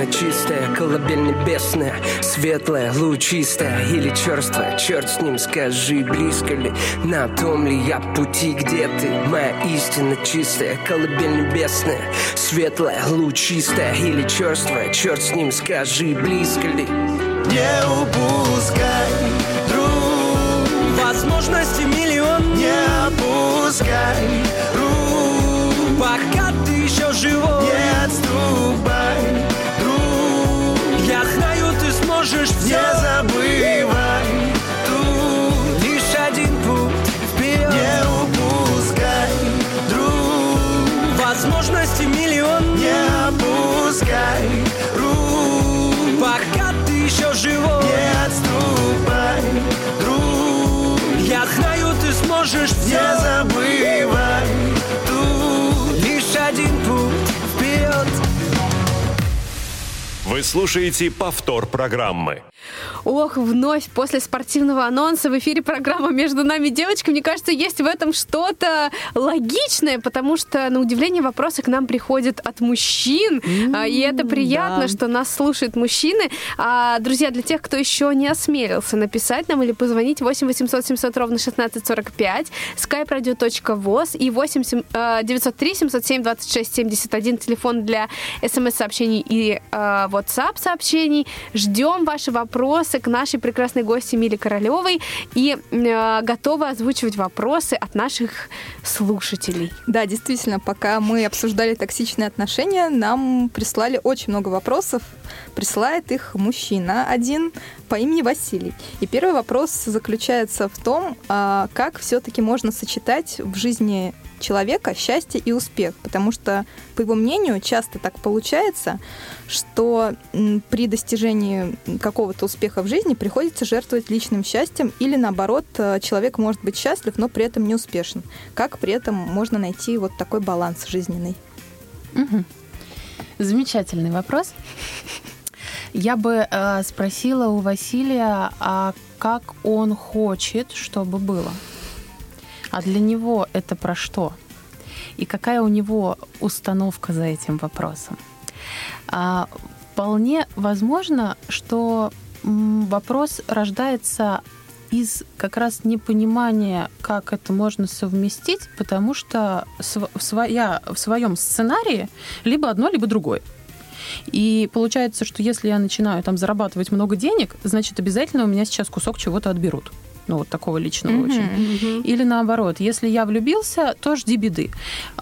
истина чистая, колыбель небесная, светлая, лучистая или черствая? Черт с ним, скажи, близко ли, на том ли я пути? Где ты, моя истина чистая, колыбель небесная, светлая, лучистая или черствая? Черт с ним, скажи, близко ли? Не упускай, друг Возможности миллион Не опускай рук Пока ты еще живой Не отступай, Не забывай тут Лишь один путь вперед Не упускай, друг. Возможности миллион. Не опускай рук. Пока ты еще живой. Не отступай, друг. Я знаю, ты сможешь все Не забывай тут Лишь один путь вперед Вы слушаете повтор программы. Ох, вновь после спортивного анонса в эфире программа «Между нами девочками». Мне кажется, есть в этом что-то логичное, потому что, на удивление, вопросы к нам приходят от мужчин. А, и это приятно, да. что нас слушают мужчины. А, друзья, для тех, кто еще не осмелился написать нам или позвонить 8 800 700 ровно 1645, skype-radio.voz и 8 сем- э, 903 707 26 71, телефон для смс-сообщений и э, WhatsApp-сообщений. Ждем ваши вопросы к нашей прекрасной гости Миле Королевой и э, готовы озвучивать вопросы от наших слушателей. Да, действительно, пока мы обсуждали токсичные отношения, нам прислали очень много вопросов. Присылает их мужчина один по имени Василий. И первый вопрос заключается в том, а, как все-таки можно сочетать в жизни человека счастье и успех. Потому что, по его мнению, часто так получается, что при достижении какого-то успеха в жизни приходится жертвовать личным счастьем или наоборот, э, человек может быть счастлив, но при этом не успешен. Как при этом можно найти вот такой баланс жизненный? Мгм. Замечательный вопрос. Я бы э, спросила у Василия, а как он хочет, чтобы было? А для него это про что? И какая у него установка за этим вопросом? А, вполне возможно, что вопрос рождается из как раз непонимания, как это можно совместить, потому что св- своя, в своем сценарии либо одно, либо другое. И получается, что если я начинаю там зарабатывать много денег, значит, обязательно у меня сейчас кусок чего-то отберут. Ну, вот такого личного Мгм. очень. Или наоборот, если я влюбился, то жди беды.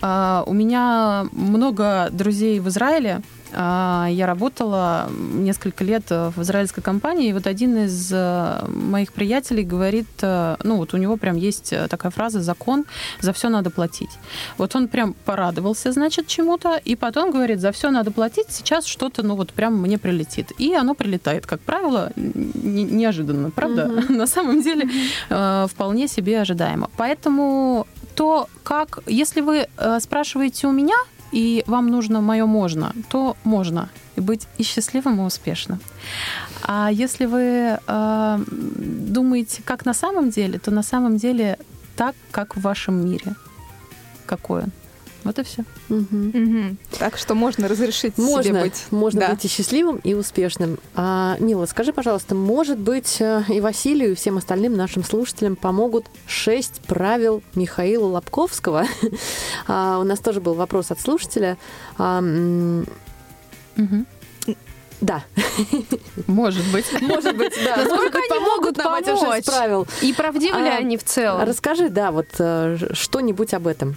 А, у меня много друзей в Израиле. А, я работала несколько лет в израильской компании, и вот один из э, моих приятелей говорит, э, ну вот у него прям есть э, такая фраза «закон, за все надо платить». Вот он прям порадовался, значит, чему-то, и потом говорит, за все надо платить, сейчас что-то, ну вот прям мне прилетит. И оно прилетает, как правило, не- неожиданно, правда? На самом деле э, вполне себе ожидаемо. Поэтому то, как, если вы э, спрашиваете у меня, и вам нужно мое можно, то можно и быть и счастливым, и успешным. А если вы э, думаете, как на самом деле, то на самом деле так, как в вашем мире. Какой он. Вот и все. Мгм. Так что можно разрешить Можно, себе быть. можно Да. быть и счастливым, и успешным. А, Мила, скажи, пожалуйста, может быть, э, и Василию, и всем остальным нашим слушателям помогут шесть правил Михаила Лобковского? А, У нас тоже был вопрос от слушателя. А, м, Да. Может быть. Может быть, да. Насколько они помогут могут нам эти шесть правил. И правдивы ли А, они в целом? Расскажи, да, вот э, что-нибудь об этом.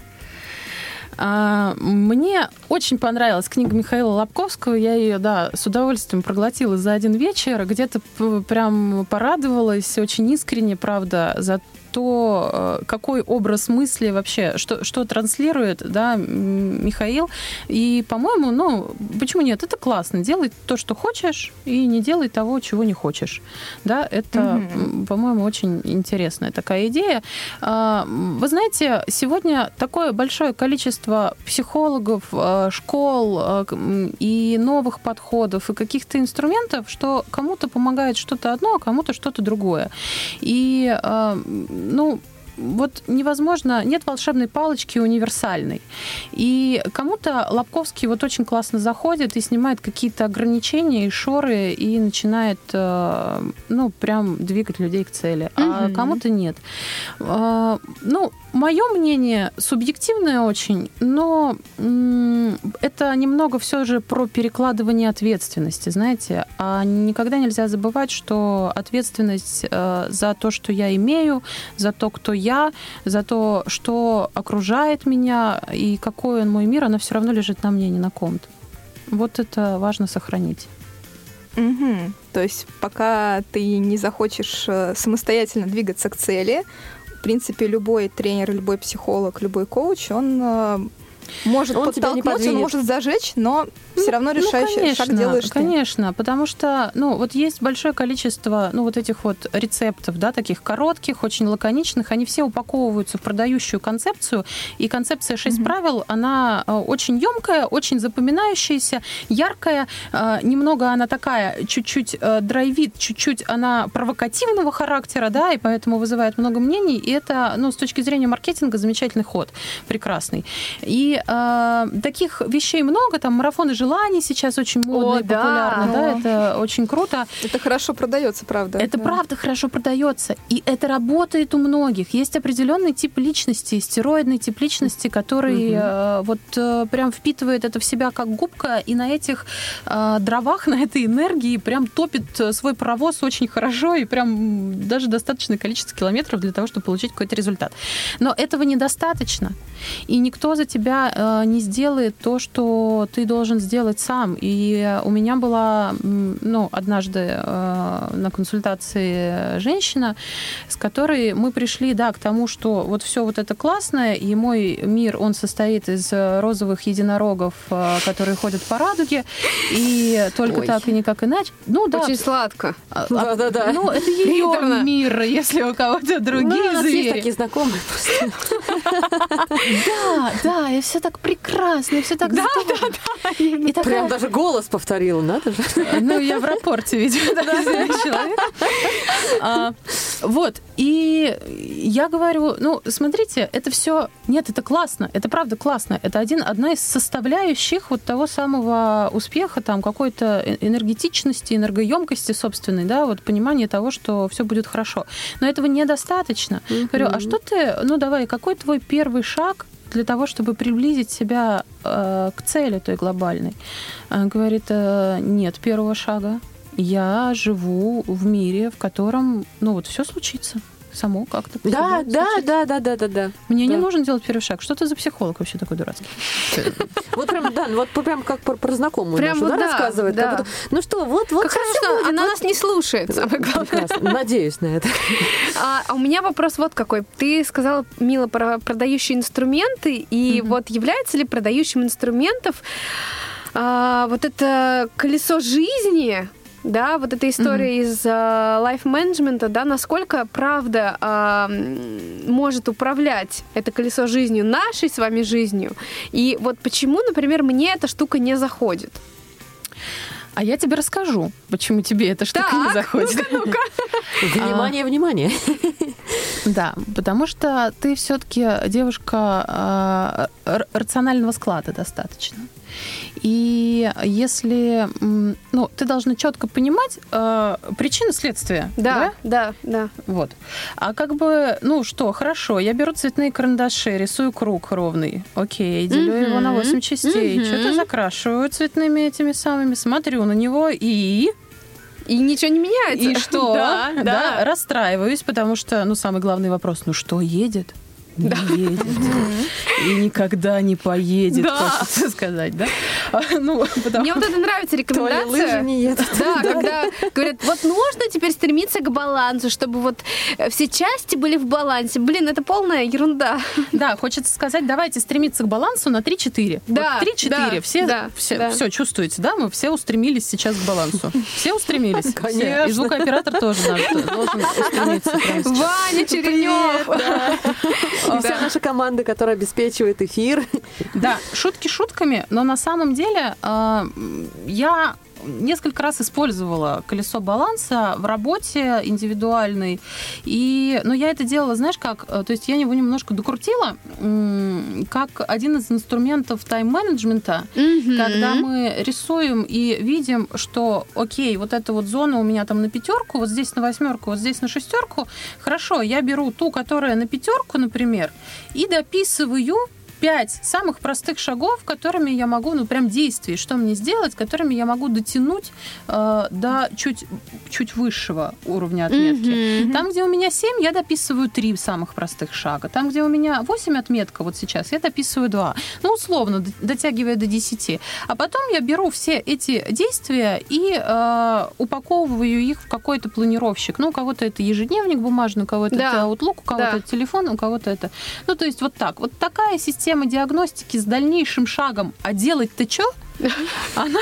А, Мне очень понравилась книга Михаила Лобковского. Я ее, да, с удовольствием проглотила за один вечер. Где-то прям порадовалась очень искренне, правда, за то, э, какой образ мысли вообще, что, что транслирует да, Михаил. И, по-моему, ну, почему нет? Это классно. Делай то, что хочешь, и не делай того, чего не хочешь. Да, это, м, по-моему, очень интересная такая идея. А, Вы знаете, сегодня такое большое количество психологов, э, школ э, и новых подходов, и каких-то инструментов, что кому-то помогает что-то одно, а кому-то что-то другое. И, э, ну, вот невозможно, нет волшебной палочки универсальной. И кому-то Лобковский вот очень классно заходит и снимает какие-то ограничения и шоры и начинает, э, ну, прям двигать людей к цели. А Мгм. кому-то нет. Э, Ну, мое мнение субъективное очень, но это немного все же про перекладывание ответственности, знаете. А никогда нельзя забывать, что ответственность э, за то, что я имею, за то, кто я, за то, что окружает меня и какой он мой мир, она все равно лежит на мне, не на ком-то. Вот это важно сохранить. Мгм. То есть пока ты не захочешь э, самостоятельно двигаться к цели, принципе, любой тренер, любой психолог, любой коуч, он э, может Он подтолкнуть, он может зажечь, но все равно решающий шаг делаешь ты. Конечно, потому что, ну, вот есть большое количество, ну, вот этих вот рецептов, да, таких коротких, очень лаконичных, они все упаковываются в продающую концепцию, и концепция «Шесть правил», она э, очень емкая, очень запоминающаяся, яркая, э, немного она такая, чуть-чуть э, драйвит, чуть-чуть она провокативного характера, да, и поэтому вызывает много мнений, и это, ну, с точки зрения маркетинга замечательный ход, прекрасный. И э, таких вещей много, там марафоны желаний сейчас очень модно О, и да. популярно, да, О. это очень круто. Это хорошо продается, правда. Это да. правда хорошо продается, и это работает у многих. Есть определенный тип личности, стероидный тип личности, который э, вот э, прям впитывает это в себя как губка, и на этих э, дровах, на этой энергии прям топит э, свой паровоз очень хорошо, и прям даже достаточное количество километров для того, чтобы получить какой-то результат. Но этого недостаточно, и никто за тебя э, не сделает то, что ты должен сделать сам. И у меня была, ну, однажды э, на консультации женщина, с которой мы пришли, да, к тому, что вот все вот это классное, и мой мир, он состоит из розовых единорогов, э, которые ходят по радуге, и только Ой. так и никак иначе. Ну да, Очень сладко. а- а- Да-да-да. Ну, это ее Приторно. мир, если у кого-то другие Ну, у нас есть звери. такие знакомые просто. Да, да, и все так прекрасно, все так Да, здорово. да, да. И такая, Прям даже голос повторила, надо же. Ну, я в рапорте, видимо, человек. А, Вот, и я говорю, ну, смотрите, это все, нет, это классно, это правда классно, это один, одна из составляющих вот того самого успеха, там, какой-то э- энергетичности, энергоемкости собственной, да, вот понимание того, что все будет хорошо. Но этого недостаточно. Говорю, а что ты, ну, давай, какой твой первый шаг для того, чтобы приблизить себя э, к цели той глобальной? Она говорит, «Э, нет первого шага. Я живу в мире, в котором, ну, вот все случится само как-то. Да, да, да, да, да, да, да. Мне не Да. нужно делать первый шаг. Что ты за психолог вообще такой дурацкий? Вот прям, да, вот прям как про, про знакомую Прям нашу, вот да, рассказывает. да. будто, ну что, вот, вот Как хорошо, будет, она вот. нас не слушает, самое главное. Прекрасно. Надеюсь на это. А, а у меня вопрос вот какой. Ты сказала, Мила, про продающие инструменты, и вот является ли продающим инструментов а, вот это колесо жизни, да, вот эта история из лайф-менеджмента, да, насколько правда а, м, может управлять это колесо жизнью, нашей с вами жизнью, и вот почему, например, мне эта штука не заходит. А я тебе расскажу, почему тебе эта штука не Так, заходит. Внимание, внимание. Да, потому что ты все-таки девушка а, р- рационального склада достаточно. И если, ну, ты должна четко понимать э, причины следствия, Да, да, да. Вот. А как бы, ну что, хорошо, я беру цветные карандаши, рисую круг ровный. Окей, делю его на 8 частей. Мгм. Что-то закрашиваю цветными этими самыми, смотрю на него и... И ничего не меняется. И что? Да, да. расстраиваюсь, потому что, ну, самый главный вопрос, ну что едет? Не едет. И никогда не поедет, Да. хочется сказать, да? А, Ну, потому Мне вот это нравится Твои рекомендация. лыжи не едут. Да, когда говорят, вот нужно теперь стремиться к балансу, чтобы вот э, все части были в балансе. Блин, это полная ерунда. Да, хочется сказать, давайте стремиться к балансу на 3-4. Да, Вот 3-4. да, все, да, все, да. все чувствуете, да? Мы все устремились сейчас к балансу. Все устремились. Все. Конечно. И звукооператор тоже должен устремиться. Ваня Черенев. И вся наша команда, которая обеспечивает эфир. Да, шутки шутками, но на самом деле э, я несколько раз использовала колесо баланса в работе индивидуальной. И, но я это делала, знаешь как, э, то есть я его немножко докрутила, как один из инструментов тайм-менеджмента, когда мы рисуем и видим, что, окей, вот эта вот зона у меня там на пятерку, вот здесь на восьмерку, вот здесь на шестерку. Хорошо, я беру ту, которая на пятерку, например, и дописываю пять самых простых шагов, которыми я могу, ну прям действий, что мне сделать, которыми я могу дотянуть э, до чуть, чуть высшего уровня отметки. Там, где у меня 7, я дописываю 3 самых простых шага. Там, где у меня 8 отметка вот сейчас, я дописываю 2. Ну, условно, дотягивая до 10. А потом я беру все эти действия и э, упаковываю их в какой-то планировщик. Ну, у кого-то это ежедневник бумажный, у кого-то Да. это Outlook, у кого-то Да. телефон, у кого-то это... Ну, то есть вот так. Вот такая система диагностики с дальнейшим шагом. А делать-то что? Она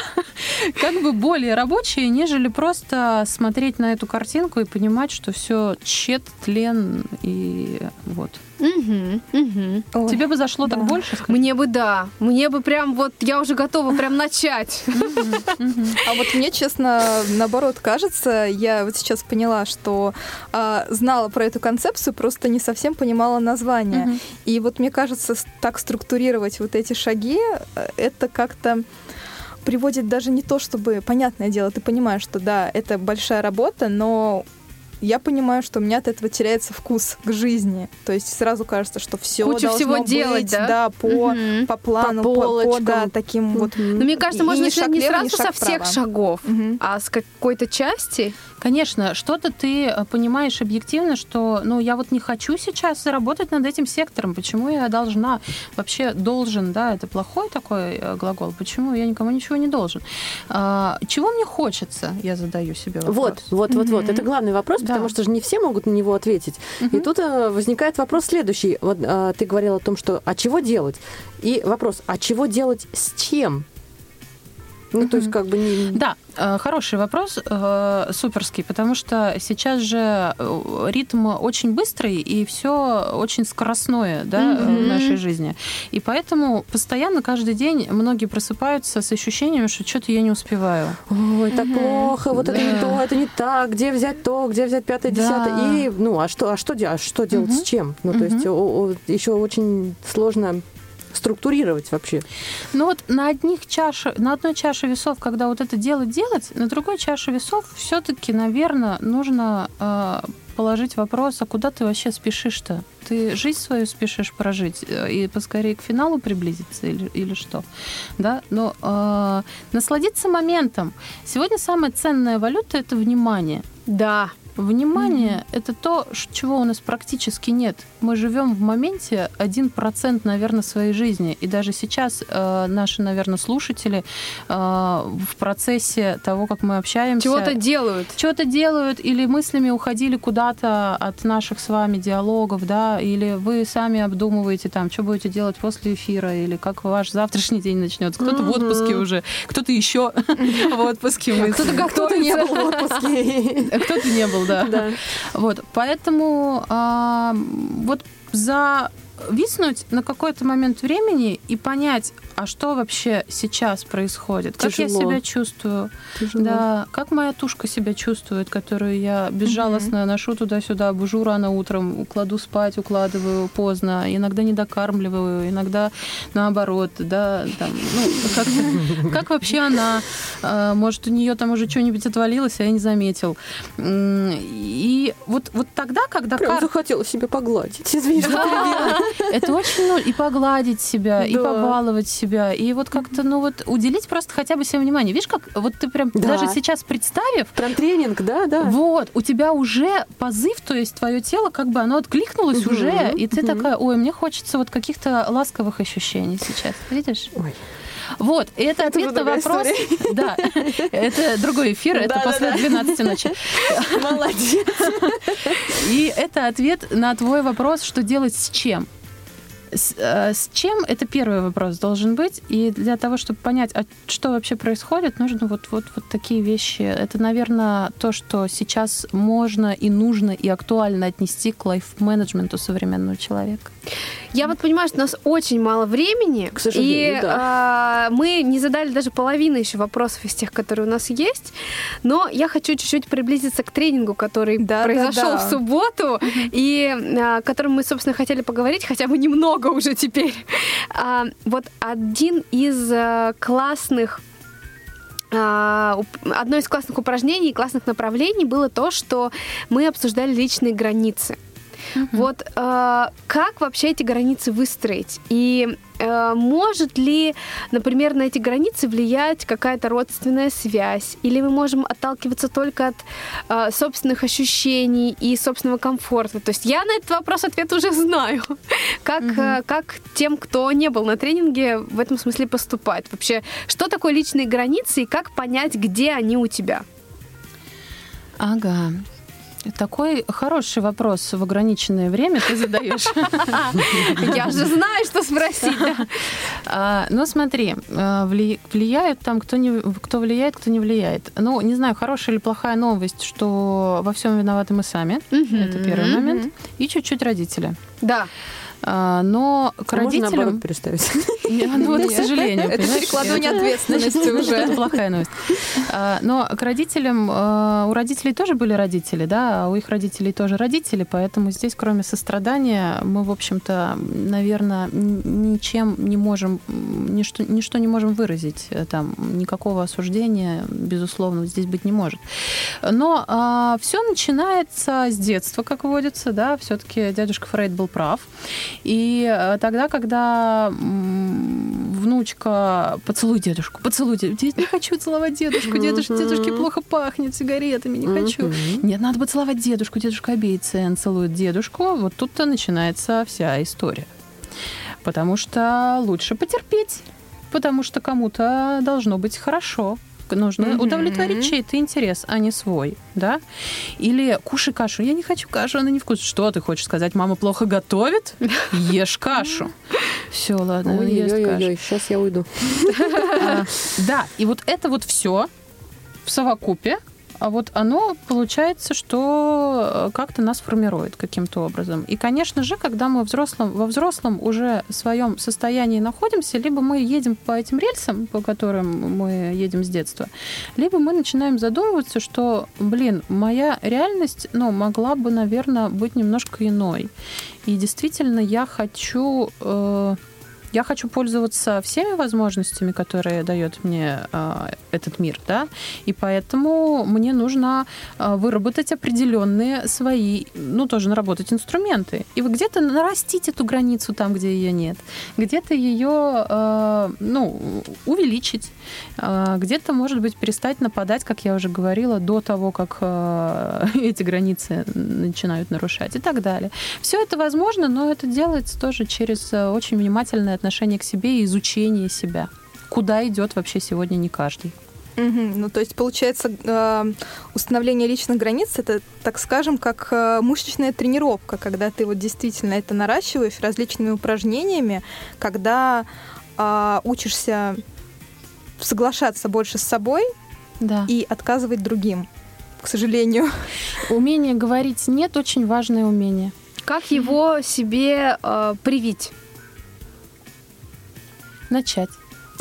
как бы более рабочая, нежели просто смотреть на эту картинку и понимать, что все чет, тлен и вот. Мгм. Ой, Тебе бы зашло да. так больше? скажи? Мне бы да. Мне бы прям вот, я уже готова прям начать. А вот мне, честно, наоборот кажется, я вот сейчас поняла, что а, знала про эту концепцию, просто не совсем понимала название. И вот мне кажется, так структурировать вот эти шаги, э, это как-то приводит даже не то, чтобы, понятное дело, ты понимаешь, что да, это большая работа, но я понимаю, что у меня от этого теряется вкус к жизни. То есть сразу кажется, что все Кучу должно всего быть, делать, да? по, Мгм. по плану, по, по, полочкам. да, таким вот. Но мне кажется, И можно начинать шаг не сразу шаг со всех вправо. шагов, Мгм. а с какой-то части. Конечно, что-то ты э, понимаешь объективно, что, ну, я вот не хочу сейчас заработать над этим сектором. Почему я должна? Вообще должен, да, это плохой такой э, глагол. Почему я никому ничего не должен? А, чего мне хочется? Я задаю себе вопрос. Вот, вот, вот, вот. Это главный вопрос, Да. Потому что же не все могут на него ответить. И тут э, возникает вопрос следующий. Вот э, ты говорила о том, что а чего делать? И вопрос, а чего делать с чем? Ну, то есть как бы не... Да, э, хороший вопрос, э, суперский, потому что сейчас же э, ритм очень быстрый и все очень скоростное да, э, в нашей жизни. И поэтому постоянно каждый день многие просыпаются с ощущением, что что-то я не успеваю. Ой, так плохо, вот это не то, это не так, где взять то, где взять пятое, Да. десятое. И, ну, а что, а что, а что делать с чем? Ну, то есть еще очень сложно структурировать вообще. Ну вот на одних чаше, на одной чаше весов, когда вот это дело делать, на другой чаше весов все-таки, наверное, нужно э, положить вопрос, а куда ты вообще спешишь-то? Ты жизнь свою спешишь прожить э, и поскорее к финалу приблизиться или, или что? Да, но э, насладиться моментом. Сегодня самая ценная валюта это внимание. Да. Внимание это то, чего у нас практически нет. Мы живем в моменте 1%, наверное, своей жизни. И даже сейчас э, наши, наверное, слушатели э, в процессе того, как мы общаемся... Чего-то делают. Что-то делают, или мыслями уходили куда-то от наших с вами диалогов, да, или вы сами обдумываете там, что будете делать после эфира, или как ваш завтрашний день начнется. Кто-то в отпуске уже, кто-то еще в отпуске. Кто-то не был в отпуске. кто-то не был, да. Да. Вот, поэтому а, вот зависнуть на какой-то момент времени и понять, а что вообще сейчас происходит, как я Тяжело. себя чувствую, Тяжело. да, как моя тушка себя чувствует, которую я безжалостно ношу туда-сюда, бужу рано утром, кладу спать, укладываю поздно, иногда не докармливаю, иногда наоборот, да, там, ну, как, как вообще она, А, может, у нее там уже что-нибудь отвалилось, а я не заметил. И вот, вот тогда, когда Прям кар- захотела себя погладить. Извини, что. Это очень ну, и погладить себя, и Да. побаловать себя, и вот как-то, ну вот уделить просто хотя бы себе внимание. Видишь, как вот ты прям Да. даже сейчас представив, Прям тренинг, да, да. вот, у тебя уже позыв, то есть твое тело, как бы оно откликнулось уже, и ты такая, ой, мне хочется вот каких-то ласковых ощущений сейчас. Видишь? Ой. Вот, и это, ответ уже на вопрос. Да, это другой эфир, это Да-да-да. после 12 ночи. Молодец. И это ответ на твой вопрос, что делать с чем. С, э, с чем это первый вопрос должен быть. И для того, чтобы понять, а что вообще происходит, нужно вот, вот, вот такие вещи. Это, наверное, то, что сейчас можно и нужно и актуально отнести к лайф-менеджменту современного человека. Я вот понимаю, что у нас очень мало времени, К сожалению, и да. а, мы не задали даже половины еще вопросов из тех, которые у нас есть. Но я хочу чуть-чуть приблизиться к тренингу, который Да, произошел да, да. в субботу, и а, о котором мы, собственно, хотели поговорить, хотя бы немного уже теперь. А, вот один из а, классных а, одно из классных упражнений и классных направлений было то, что мы обсуждали личные границы. Вот э, как вообще эти границы выстроить? И э, может ли, например, на эти границы влиять какая-то родственная связь? Или мы можем отталкиваться только от э, собственных ощущений и собственного комфорта? То есть я на этот вопрос ответ уже знаю. Как, э, как тем, кто не был на тренинге, в этом смысле поступать? Вообще, что такое личные границы и как понять, где они у тебя? Ага. Такой хороший вопрос в ограниченное время ты задаешь. Я же знаю, что спросить. А, Ну, смотри, а, вли- влияют там, кто, не, кто влияет, кто не влияет. Ну, не знаю, хорошая или плохая новость, что во всем виноваты мы сами. Это первый момент. И чуть-чуть родители. Да. А, Но к А можно родителям... наоборот переставить? Ну вот, к сожалению. Это перекладывание ответственности уже. Это плохая новость. А, Но к родителям, а, у родителей тоже были родители, да, а у их родителей тоже родители, поэтому здесь, кроме сострадания, мы, в общем-то, наверное, ничем не можем, ничто, ничто не можем выразить. Э, Там никакого осуждения, безусловно, здесь быть не может. Но все начинается с детства, как водится, да, все-таки дядюшка Фрейд был прав. И э, тогда, когда внучка поцелуй дедушку, поцелуй дедушку. Не хочу целовать дедушку, дедушка, дедушке плохо пахнет сигаретами, не хочу. Нет, надо поцеловать дедушку, дедушка обеится, он целует дедушку. Вот тут-то начинается вся история. Потому что лучше потерпеть, потому что кому-то должно быть хорошо. Нужно Мгм. удовлетворить чей-то интерес, а не свой, да? Или кушай кашу. Я не хочу кашу, она невкусная. Что ты хочешь сказать? Мама плохо готовит? Ешь кашу. Все, ладно, Ой-ой-ой, каша. сейчас я уйду. А, Да, и вот это вот все в совокупе, вот оно получается, что э, как-то нас формирует каким-то образом. И, конечно же, когда мы взрослом, во взрослом уже своем состоянии находимся, либо мы едем по этим рельсам, по которым мы едем с детства, либо мы начинаем задумываться, что, блин, моя реальность, ну, могла бы, наверное, быть немножко иной. И действительно, я хочу э, я хочу пользоваться всеми возможностями, которые дает мне э, этот мир, да, и поэтому мне нужно э, выработать определенные свои, ну, тоже наработать инструменты. И вы где-то нарастить эту границу там, где ее нет, где-то ее, э, ну, увеличить, э, где-то, может быть, перестать нападать, как я уже говорила, до того, как э, эти границы начинают нарушать и так далее. Все это возможно, но это делается тоже через очень внимательное отношение к себе и изучение себя. Куда идет вообще сегодня не каждый. Мгм. Ну, то есть, получается, э, установление личных границ это, так скажем, как э, мышечная тренировка, когда ты вот действительно это наращиваешь различными упражнениями, когда а, учишься соглашаться больше с собой Да. и отказывать другим, к сожалению. Умение говорить нет очень важное умение. Как его себе э, привить? Начать.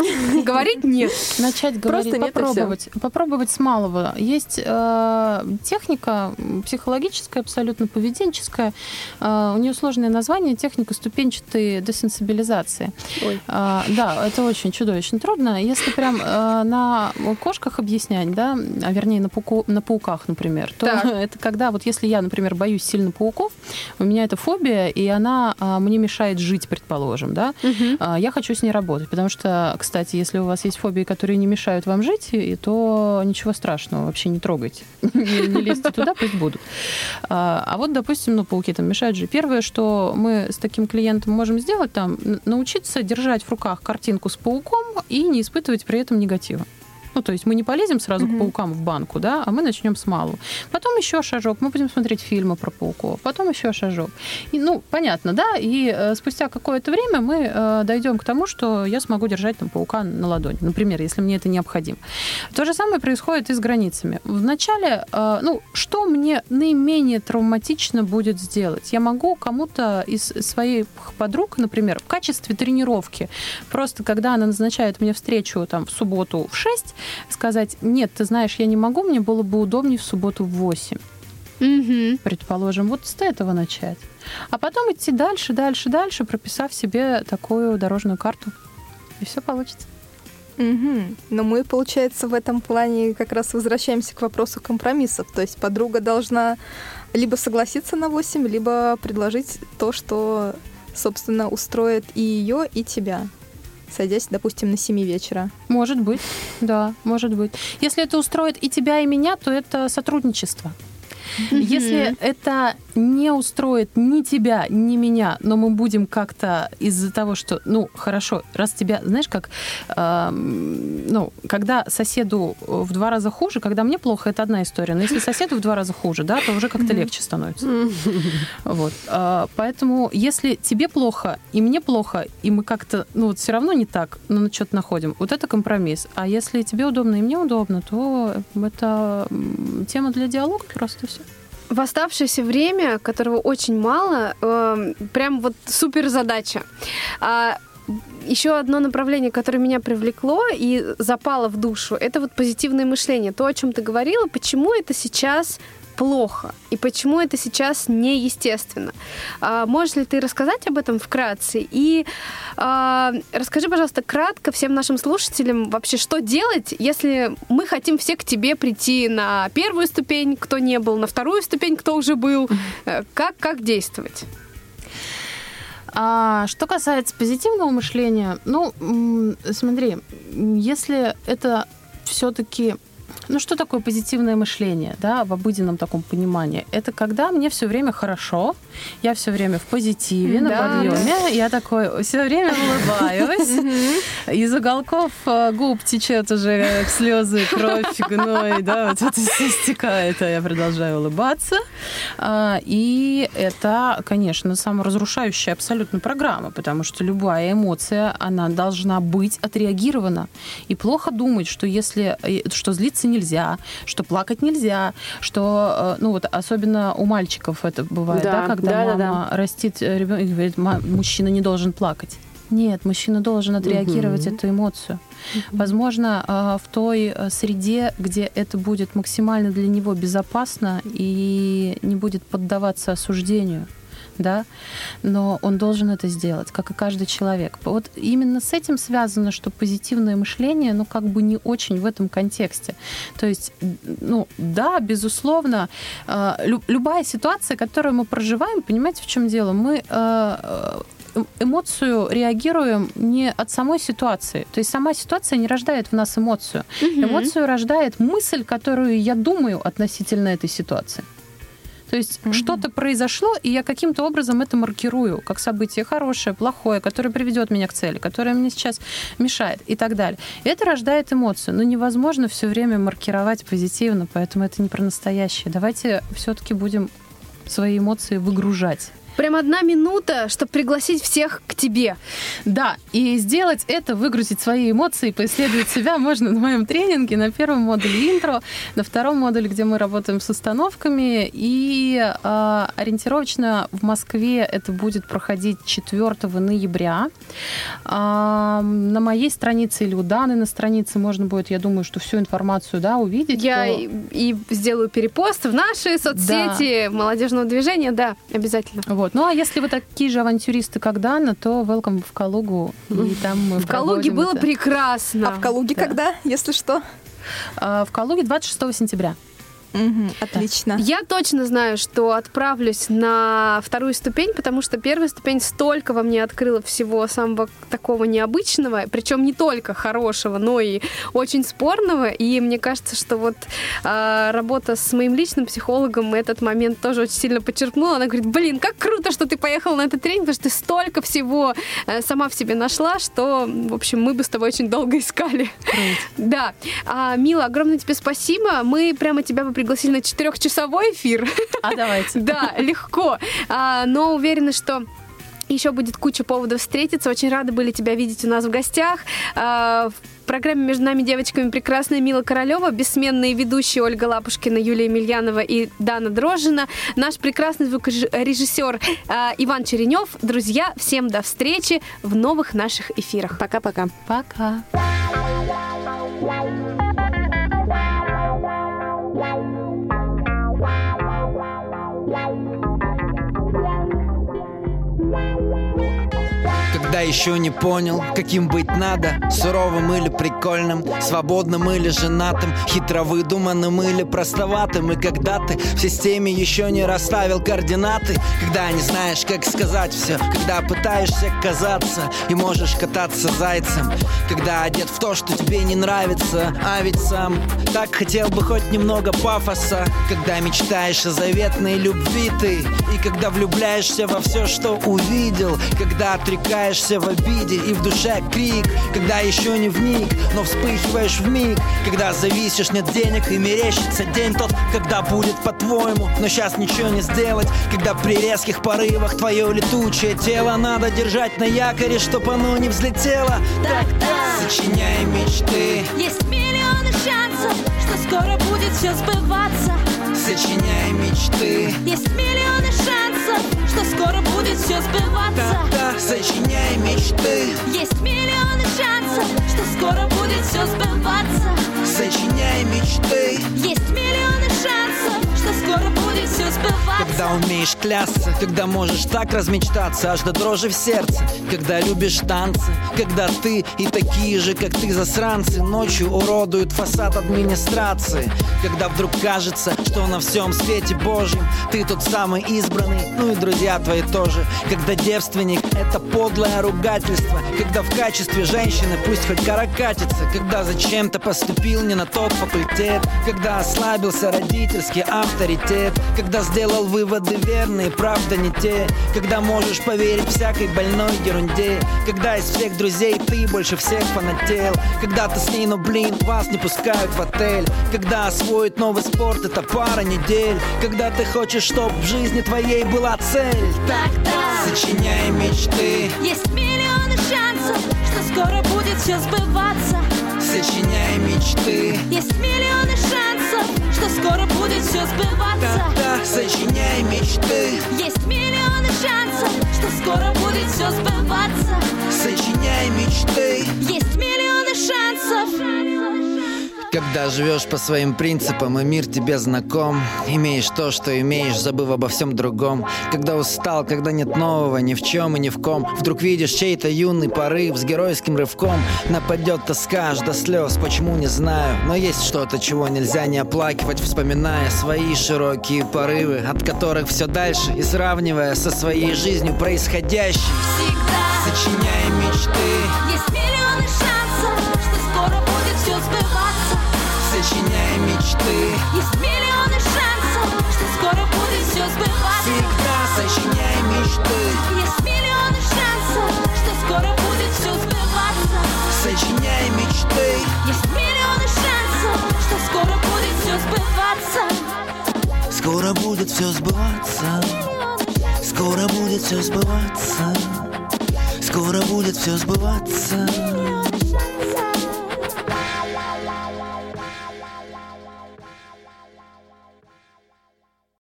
Говорить нет. Начать говорить, Просто попробовать. Попробовать с малого. Есть э, техника психологическая, абсолютно поведенческая. Э, у нее сложное название техника ступенчатой десенсибилизации. Ой. А, да, это очень чудовищно трудно. Если прям э, на кошках объяснять, да, а вернее на, пауку- на пауках, например, то Так. это когда вот если я, например, боюсь сильно пауков, у меня это фобия, и она а, мне мешает жить, предположим, да, а, я хочу с ней работать, потому что, кстати, если у вас есть фобии, которые не мешают вам жить, и то ничего страшного, вообще не трогайте, не, лезьте туда, пусть будут. А, а вот, допустим, ну, пауки там мешают жить. Первое, что мы с таким клиентом можем сделать, там, научиться держать в руках картинку с пауком и не испытывать при этом негатива. Ну, то есть мы не полезем сразу к паукам в банку, да, а мы начнем с малого. Потом еще шажок, мы будем смотреть фильмы про пауков, потом еще шажок. И, ну, понятно, да, и э, спустя какое-то время мы э, дойдем к тому, что я смогу держать там паука на ладони, например, если мне это необходимо. То же самое происходит и с границами. Вначале, э, ну, что мне наименее травматично будет сделать? Я могу кому-то из своих подруг, например, в качестве тренировки, просто когда она назначает мне встречу там в субботу в 6, сказать, нет, ты знаешь, я не могу, мне было бы удобнее в субботу в 8 Мгм. предположим, вот с этого начать. А потом идти дальше, дальше, дальше, прописав себе такую дорожную карту. И все получится. Мгм. Но мы, получается, в этом плане как раз возвращаемся к вопросу компромиссов. То есть подруга должна либо согласиться на 8, либо предложить то, что, собственно, устроит и ее, и тебя. Садясь, допустим, на 7 вечера. Может быть, да, может быть. Если это устроит и тебя, и меня, то это сотрудничество. Если это не устроит ни тебя, ни меня, но мы будем как-то из-за того, что, ну, хорошо, раз тебя, знаешь, как, эм, ну, когда соседу в два раза хуже, когда мне плохо, это одна история, но если соседу в два раза хуже, да, то уже как-то легче становится. Вот. А, Поэтому, если тебе плохо и мне плохо, и мы как-то, ну, вот все равно не так, но что-то находим, вот это компромисс. А если тебе удобно и мне удобно, то это тема для диалога просто все. В оставшееся время, которого очень мало, эм, прям вот супер задача. А, еще одно направление, которое меня привлекло и запало в душу, это вот позитивное мышление. То, о чем ты говорила, почему это сейчас плохо и почему это сейчас неестественно. А, можешь ли ты рассказать об этом вкратце? И а, расскажи, пожалуйста, кратко всем нашим слушателям вообще, что делать, если мы хотим все к тебе прийти на первую ступень, кто не был, на вторую ступень, кто уже был. Э, Как, как действовать? А что касается позитивного мышления, ну, смотри, если это все-таки Ну, что такое позитивное мышление, да, в обыденном таком понимании? Это когда мне все время хорошо, я все время в позитиве, на Да. подъеме, я такой все время улыбаюсь, из уголков э, губ течет уже слезы, кровь, гной, да, вот это все стекает, а я продолжаю улыбаться. А, И это, конечно, саморазрушающая абсолютно программа, потому что любая эмоция, она должна быть отреагирована. И плохо думать, что если, э, что злиться нельзя, что плакать нельзя, что, э, ну вот, особенно у мальчиков это бывает, да, Да, когда да, да, мама растит ребенка и говорит, «Ма- мужчина не должен плакать. Нет, мужчина должен отреагировать Мгм. эту эмоцию. Возможно, э, в той э, среде, где это будет максимально для него безопасно и не будет поддаваться осуждению, да, но он должен это сделать, как и каждый человек. Вот именно с этим связано, что позитивное мышление, ну, как бы не очень в этом контексте. То есть, ну, да, безусловно, э, лю- любая ситуация, которую мы проживаем, понимаете, в чем дело? Мы э, э, эмоцию реагируем не от самой ситуации. То есть сама ситуация не рождает в нас эмоцию. Эмоцию рождает мысль, которую я думаю относительно этой ситуации. То есть что-то произошло, и я каким-то образом это маркирую как событие хорошее, плохое, которое приведет меня к цели, которое мне сейчас мешает и так далее. И это рождает эмоцию. Но невозможно все время маркировать позитивно, поэтому это не про настоящее. Давайте все-таки будем свои эмоции выгружать. Прям одна минута, чтобы пригласить всех к тебе. Да, и сделать это, выгрузить свои эмоции, поисследовать себя можно на моем тренинге, на первом модуле интро, на втором модуле, где мы работаем с установками, и э, ориентировочно в Москве это будет проходить 4 ноября. А, на моей странице или у Даны на странице можно будет, я думаю, что всю информацию да, увидеть. Я то- и, и сделаю перепост в наши соцсети молодежного движения, да, обязательно. Вот. Ну, а если вы такие же авантюристы, как Дана, то welcome в Калугу. И там мы В Калуге было это. прекрасно. А в Калуге Да. когда, если что? А, В Калуге 26 сентября. Мгм, отлично. Я точно знаю, что отправлюсь на вторую ступень, потому что первая ступень столько во мне открыла всего самого такого необычного, причем не только хорошего, но и очень спорного. И мне кажется, что вот а, работа с моим личным психологом этот момент тоже очень сильно подчеркнула. Она говорит, блин, как круто, что ты поехала на этот тренинг, потому что ты столько всего э, сама в себе нашла, что, в общем, мы бы с тобой очень долго искали. Да. А, Мила, огромное тебе спасибо. Мы прямо тебя бы пригласили на четырехчасовой эфир. А давайте. Да, легко. А, Но уверена, что еще будет куча поводов встретиться. Очень рады были тебя видеть у нас в гостях. А, В программе «Между нами девочками» прекрасная Мила Королева, бессменные ведущие Ольга Лапушкина, Юлия Емельянова и Дана Дрожжина, наш прекрасный звукорежиссер а, Иван Черенев. Друзья, всем до встречи в новых наших эфирах. Пока-пока. Пока. Когда еще не понял, каким быть надо. Суровым или прикольным, свободным или женатым Хитро выдуманным или простоватым. И когда ты в системе еще не расставил координаты Когда не знаешь, как сказать все Когда пытаешься казаться и можешь кататься зайцем Когда одет в то, что тебе не нравится. А ведь сам так хотел бы хоть немного пафоса. Когда мечтаешь о заветной любви ты И когда влюбляешься во все, что увидел Когда отрекаешься в обиде и в душе крик Когда еще не вник, но вспыхиваешь в миг Когда зависишь, нет денег и мерещится день тот Когда будет по-твоему, но сейчас ничего не сделать Когда при резких порывах твое летучее тело Надо держать на якоре, чтоб оно не взлетело. Так-так, сочиняй мечты. Есть миллионы шансов, что скоро будет все сбываться. Сочиняй мечты. Есть миллионы шансов, что скоро будет все сбываться. Так-так, сочиняй мечты Есть миллионы шансов, что скоро будет все сбываться. Сочиняй мечты Есть миллионы шансов, что скоро будет все сбываться. Когда умеешь клясться, когда можешь так размечтаться Аж до дрожи в сердце, когда любишь танцы Когда ты и такие же, как ты, засранцы. Ночью уродуют фасад администрации. Когда вдруг кажется, что на всем свете Божьем Ты тот самый избранный, ну и друзья твои тоже. Когда девственник — это подлое ругательство. Когда в качестве женщины пусть хоть каракатится Когда зачем-то поступил не на тот факультет. Когда ослабился родительский авторитет Когда сделал выводы верные, правда не те. Когда можешь поверить всякой больной ерунде. Когда из всех друзей ты больше всех фанател. Когда ты с ней, но блин, вас не пускают в отель. Когда освоить новый спорт это пара недель. Когда ты хочешь, чтоб в жизни твоей была цель. Тогда Сочиняй мечты. Есть миллионы шансов, что скоро будет все сбываться. Сочиняй мечты. Есть миллионы шансов, что скоро будет все сбываться. Тогда сочиняй мечты. Есть миллионы шансов, что скоро будет все сбываться. Сочиняй мечты. Есть миллионы шансов Когда живешь по своим принципам и мир тебе знаком Имеешь то, что имеешь, забыв обо всем другом. Когда устал, когда нет нового ни в чем и ни в ком Вдруг видишь чей-то юный порыв с геройским рывком. Нападет тоска аж до слез, почему не знаю. Но есть что-то, чего нельзя не оплакивать Вспоминая свои широкие порывы От которых все дальше и сравнивая со своей жизнью происходящей Всегда. Сочиняй мечты. Есть мечты Есть миллионы шансов, что скоро будет все сбываться. Всегда сочиняй мечты. Есть миллионы шансов, что скоро будет все сбываться. Сочиняй мечты. Есть миллионы шансов, что скоро будет все сбываться. Скоро будет все сбываться. Скоро будет все сбываться. Скоро будет все сбываться